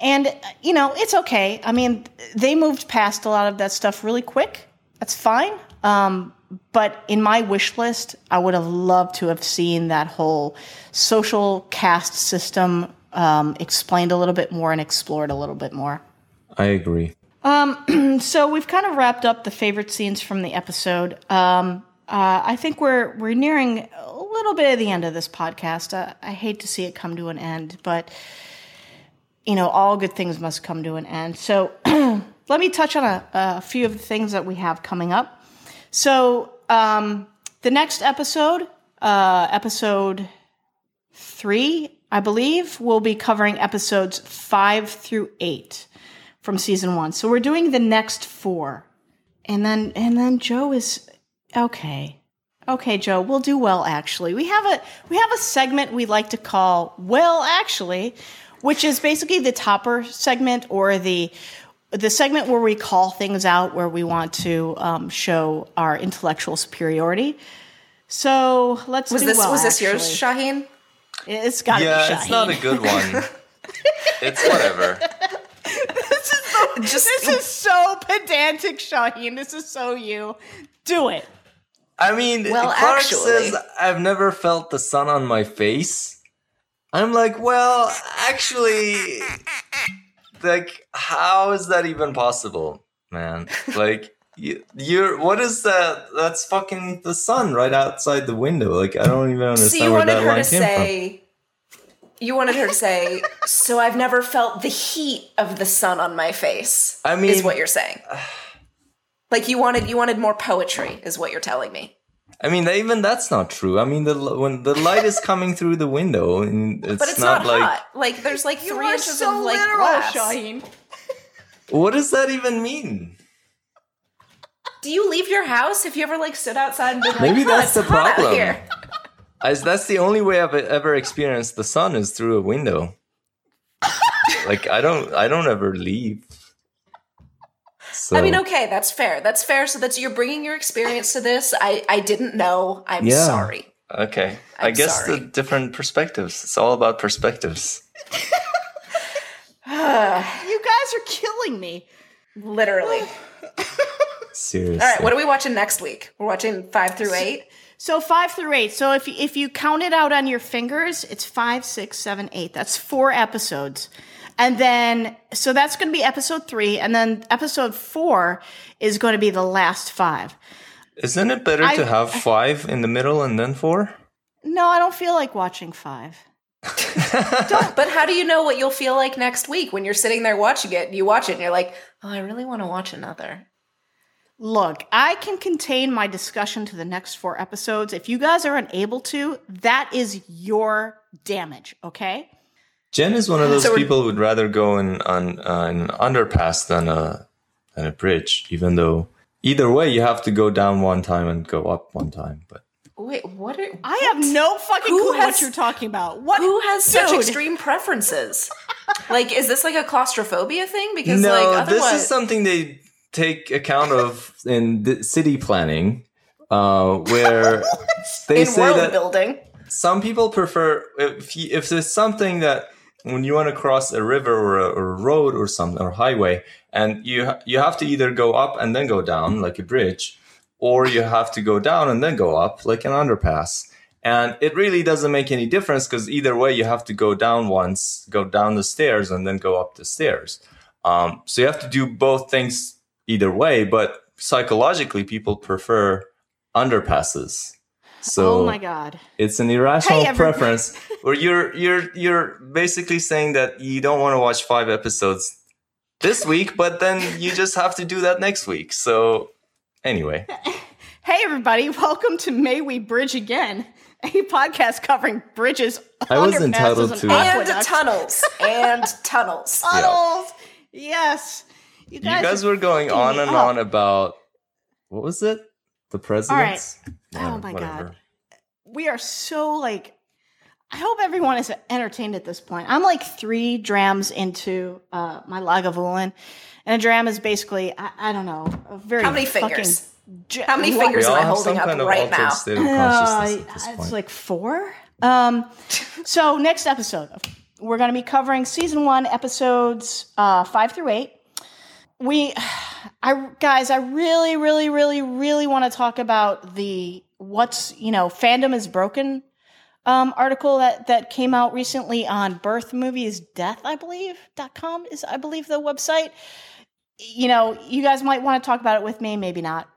and you know, it's okay. I mean, they moved past a lot of that stuff really quick. That's fine. Um, but in my wish list, I would have loved to have seen that whole social caste system um, explained a little bit more and explored a little bit more.
I agree.
Um, <clears throat> So we've kind of wrapped up the favorite scenes from the episode. Um, uh, I think we're we're nearing a little bit of the end of this podcast. Uh, I hate to see it come to an end, but you know, all good things must come to an end. So <clears throat> let me touch on a, a few of the things that we have coming up. So um, the next episode, uh, episode three, I believe, we'll be covering episodes five through eight from season one. So we're doing the next four. And then and then Jo is okay. Okay, Jo, we'll do well actually. We have a we have a segment we like to call Well Actually, which is basically the topper segment or the the segment where we call things out where we want to um, show our intellectual superiority. So let's
was
do
this
well,
was this yours. Shahin
It's got to
Yeah, it's not a good one. <laughs> it's whatever.
just
This is so pedantic, Shahin. This is so you. Do it.
I mean,
Well,
Clarke
actually-
says I've never felt the sun on my face. I'm like, well, actually, like, how is that even possible, man? Like, <laughs> You, you're what is that? That's fucking the sun right outside the window. Like I don't even understand
So you
where
wanted
that
her
line
to
came from.
say. You wanted her to say, "So I've never felt the heat of the sun on my face."
I mean, is
what you're saying. <sighs> <sighs> Like you wanted, you wanted more poetry, is what you're telling me.
I mean, even that's not true. I mean, the when the light is coming through the window, and <laughs> it's,
But it's
not,
not,
like
hot. Like there's like
You
three
are
inches
so
of like
literal,
glass.
Shahin.
what does that even mean?
Do you leave your house if you ever like stood outside and been like,
Maybe
"Huh,
that's
it's
the
hot out
problem.
here"?
As that's the only way I've ever experienced the sun is through a window. like I don't, I don't ever leave. So,
I mean, okay, that's fair. That's fair. So that's you're bringing your experience to this. I I didn't know. I'm
Yeah.
sorry.
okay. I
I'm
guess
sorry.
the different perspectives. It's all about perspectives. <laughs>
You guys are killing me.
Literally. <laughs>
Seriously.
All right, what are we watching next week? We're watching five through eight.
So five through eight. So if if you count it out on your fingers, it's five, six, seven, eight. That's four episodes. And then so that's going to be episode three, and then episode four is going to be the last five.
Isn't it better
I-
to have five in the middle and then four?
No, I don't feel like watching five. <laughs>
But how do you know what you'll feel like next week when you're sitting there watching it? You watch it and you're like, oh, I really want to watch another.
Look, I can contain my discussion to the next four episodes. If you guys are unable to, that is your damage, okay?
Jen is one of <laughs> those
So
people who would rather go in on uh, an underpass than a than a bridge, even though either way you have to go down one time and go up one time. But
Wait, what? Are,
I have no fucking
Who
clue
has-
what you're talking about. What?
who has such
Dude.
extreme preferences? <laughs> like, is this like a claustrophobia thing? Because
no,
like,
this is something they take account of in the city planning, uh, where <laughs> they
in
say
world
that
building.
some people prefer if you, if there's something that when you want to cross a river or a, or a road or something or highway and you you have to either go up and then go down like a bridge or you have to go down and then go up like an underpass. And it really doesn't make any difference because either way you have to go down once go down the stairs and then go up the stairs. Um, so you have to do both things either way but psychologically people prefer underpasses so
oh my god.
it's an irrational
Hey,
preference <laughs> where you're you're you're basically saying that you don't want to watch five episodes this week, but then you just have to do that next week. So anyway, <laughs>
Hey everybody, welcome to May We Bridge Again, a podcast covering bridges,
I was
underpasses,
entitled
and
to-
And
aqueducts.
tunnels. And tunnels. <laughs>
Tunnels. Yes. You
you
guys,
guys were going on and
up.
on about what was it? The presidents?
Oh my
Whatever.
God. we are so like I hope everyone is entertained at this point. I'm like three drams into uh, my Lagavulin, and a dram is basically I, I don't know a very
How many
fucking
fingers?
j-
How many fingers am I holding up right now?
Uh,
consciousness at this
it's like four. Um, so next episode, we're going to be covering season one episodes uh, five through eight. We, I guys, I really, really, really, really want to talk about the what's you know fandom is broken um, article that that came out recently on Birth Movies Death, I believe dot com is I believe the website. You know, you guys might want to talk about it with me, maybe not.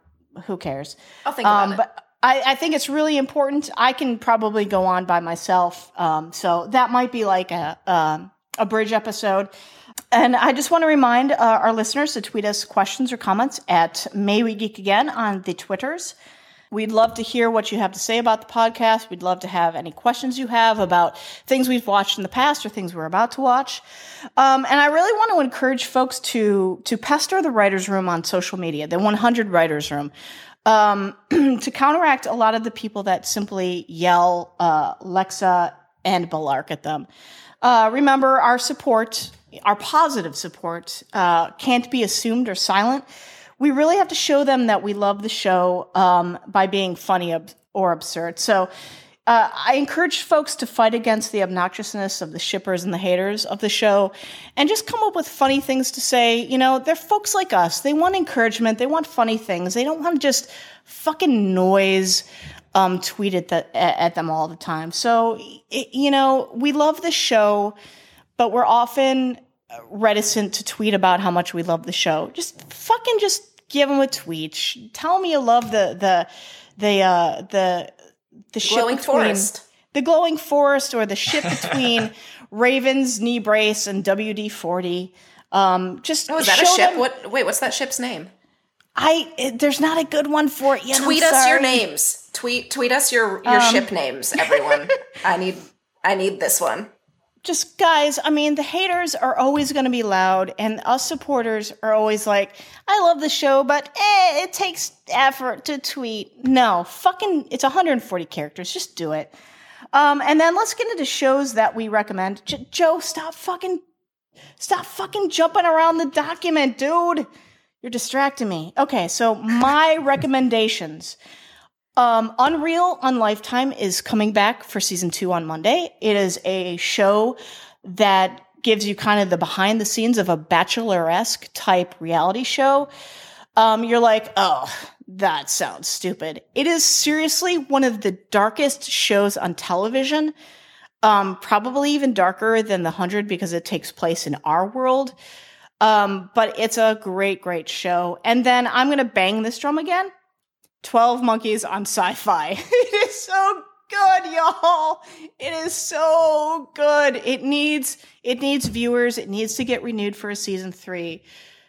Who cares?
I'll think about
Um,
it.
but I, I think it's really important. I can probably go on by myself, um, so that might be like a um, a bridge episode. And I just want to remind uh, our listeners to tweet us questions or comments at May We Geek Again on the Twitters. We'd love to hear what you have to say about the podcast. We'd love to have any questions you have about things we've watched in the past or things we're about to watch. Um, and I really want to encourage folks to to pester the writers' room on social media, the 100 writers' room, um, <clears throat> to counteract a lot of the people that simply yell uh, Lexa and Bellarke at them. Uh, remember, our support, our positive support, uh, can't be assumed or silent. We really have to show them that we love the show um, by being funny ob- or absurd. So uh, I encourage folks to fight against the obnoxiousness of the shippers and the haters of the show and just come up with funny things to say. You know, they're folks like us. They want encouragement, they want funny things. They don't want just fucking noise um, tweeted at, at them all the time. So, i you know, we love the show, but we're often reticent to tweet about how much we love the show. Just fucking just give them a tweet. Tell them you love the the the uh, the the ship
Glowing
between
forest.
the glowing forest or the ship between <laughs> Ravens knee brace and WD forty. Um, just
Oh, is that a ship?
them-
What? Wait, what's that ship's name?
I it- there's not a good one for it yet.
Tweet us your names. Tweet tweet us your your
Um,
ship names, everyone. <laughs> I need I need this one.
Just guys, I mean, the haters are always going to be loud, and us supporters are always like, I love the show, but eh, it takes effort to tweet. No, fucking, it's 140 characters. Just do it. Um, and then let's get into shows that we recommend. J- Jo, stop fucking, stop fucking jumping around the document, dude. You're distracting me. Okay, so my <laughs> recommendations. Um, Unreal on Lifetime is coming back for season two on Monday. It is a show that gives you kind of the behind the scenes of a bachelor-esque type reality show. Um, you're like, oh, that sounds stupid. It is seriously one of the darkest shows on television. Um, probably even darker than The Hundred because it takes place in our world. Um, but it's a great, great show. And then I'm gonna bang this drum again. 12 Monkeys on Syfy. <laughs> it is so good, y'all. It is so good. It needs it needs viewers. It needs to get renewed for a season 3.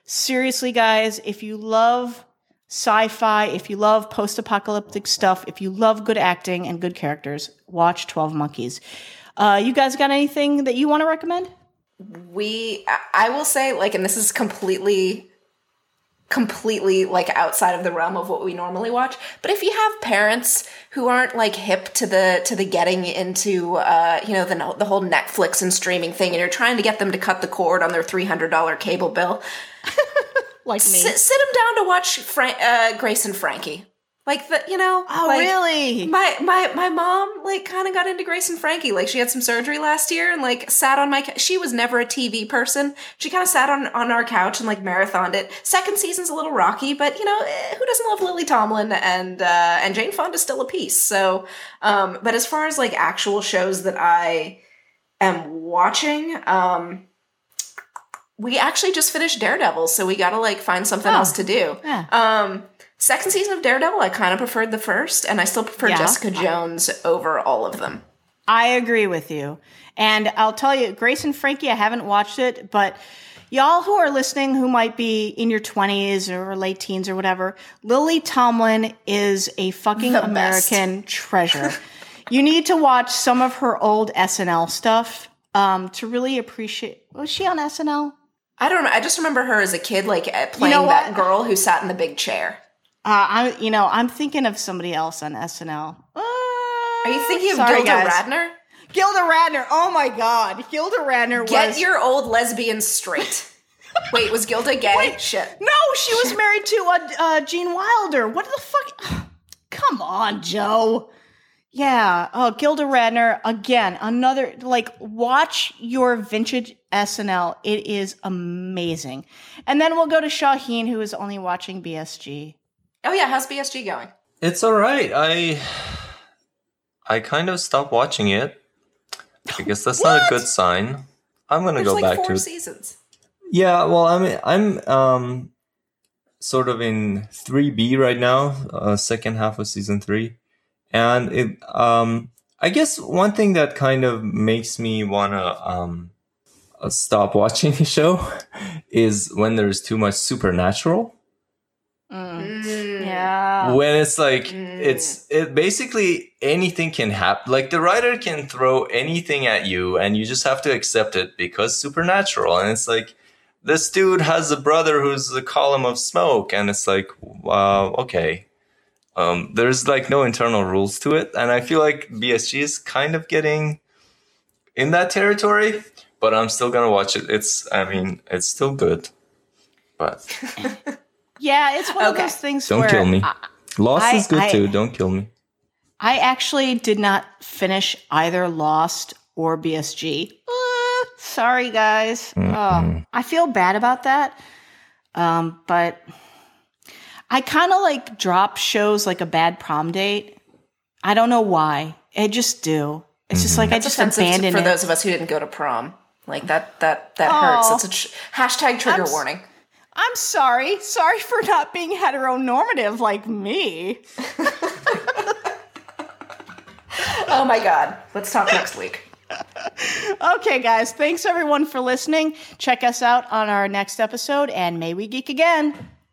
Seriously, guys, if you love sci-fi, if you love post-apocalyptic stuff, if you love good acting and good characters, watch 12 Monkeys. Uh, you guys got anything that you want to recommend?
we I- i will say like and this is completely completely like outside of the realm of what we normally watch but if you have parents who aren't like hip to the to the getting into uh you know the, the whole netflix and streaming thing and you're trying to get them to cut the cord on their $300 cable bill <laughs>
Like me.
sit, sit them down to watch Fra- uh, grace and frankie like the you know
oh,
like,
really?
my my my mom like kind of got into Grace and Frankie. Like she had some surgery last year and like sat on my. She was never a TV person. She kind of sat on on our couch and like marathoned it. Second season's a little rocky, but you know eh, who doesn't love Lily Tomlin and uh, and Jane Fonda's still a piece. So, um, but as far as like actual shows that I am watching, um, we actually just finished Daredevil, so we got to like find something
Oh.
else to do.
Yeah.
Um, second season of Daredevil, I kind of preferred the first, and I still prefer
Yeah.
Jessica Jones over all of them.
I agree with you. And I'll tell you, Grace and Frankie, I haven't watched it, but y'all who are listening who might be in your 20s or late teens or whatever, Lily Tomlin is a fucking
The best.
American treasure. you need to watch some of her old SNL stuff um, to really appreciate. Was she on SNL?
I don't know. I just remember her as a kid, like playing
know
that girl who sat in the big chair.
Uh, I, you know, I'm thinking of somebody else on SNL. Uh,
Are you thinking of
sorry,
Gilda
guys.
Radner?
Gilda Radner. Oh my God, Gilda Radner
Get
was.
your old lesbian straight. <laughs> Wait, was Gilda gay? Shit.
No, she was married to uh, uh, Gene Wilder. What the fuck? <sighs> Come on, Jo. Yeah. Oh, Gilda Radner again. Another like watch your vintage SNL. It is amazing. And then we'll go to Shahin, who is only watching BSG.
Oh yeah, how's BSG going?
It's all right. I I kind of stopped watching it. I guess that's not a good sign. I'm gonna
There's
go
like
back
four
to
seasons.
Yeah, well, I'm I'm um sort of in three B right now, uh, second half of season three, and it um I guess one thing that kind of makes me wanna um uh, stop watching <laughs> the show is when there's too much supernatural.
Mm.
Yeah.
when it's like it's it basically anything can happen like the writer can throw anything at you and you just have to accept it because supernatural. And it's like this dude has a brother who's a column of smoke and it's like wow okay. Um there's like no internal rules to it. And i feel like bsg is kind of getting in that territory but i'm still gonna watch it. It's i mean it's still good but <laughs> <laughs>
Yeah, it's one of those things
don't
where
kill me
I,
lost
I-
is good
I-
too don't kill me
I actually did not finish either Lost or BSG. Uh, sorry, guys. Oh, I feel bad about that. Um, but I kind of like drop shows like a bad prom date. I don't know why. I just do. It's just like I
It's
just
offensive to-
abandon
for
it.
those of us who didn't go to prom. Like that that that
Oh.
hurts. It's a tr- hashtag trigger
I'm
warning.
I'm sorry. Sorry for not being heteronormative like me. <laughs>
oh my god. Let's talk next week.
Okay, guys. Thanks everyone for listening. Check us out on our next episode, and may we geek again.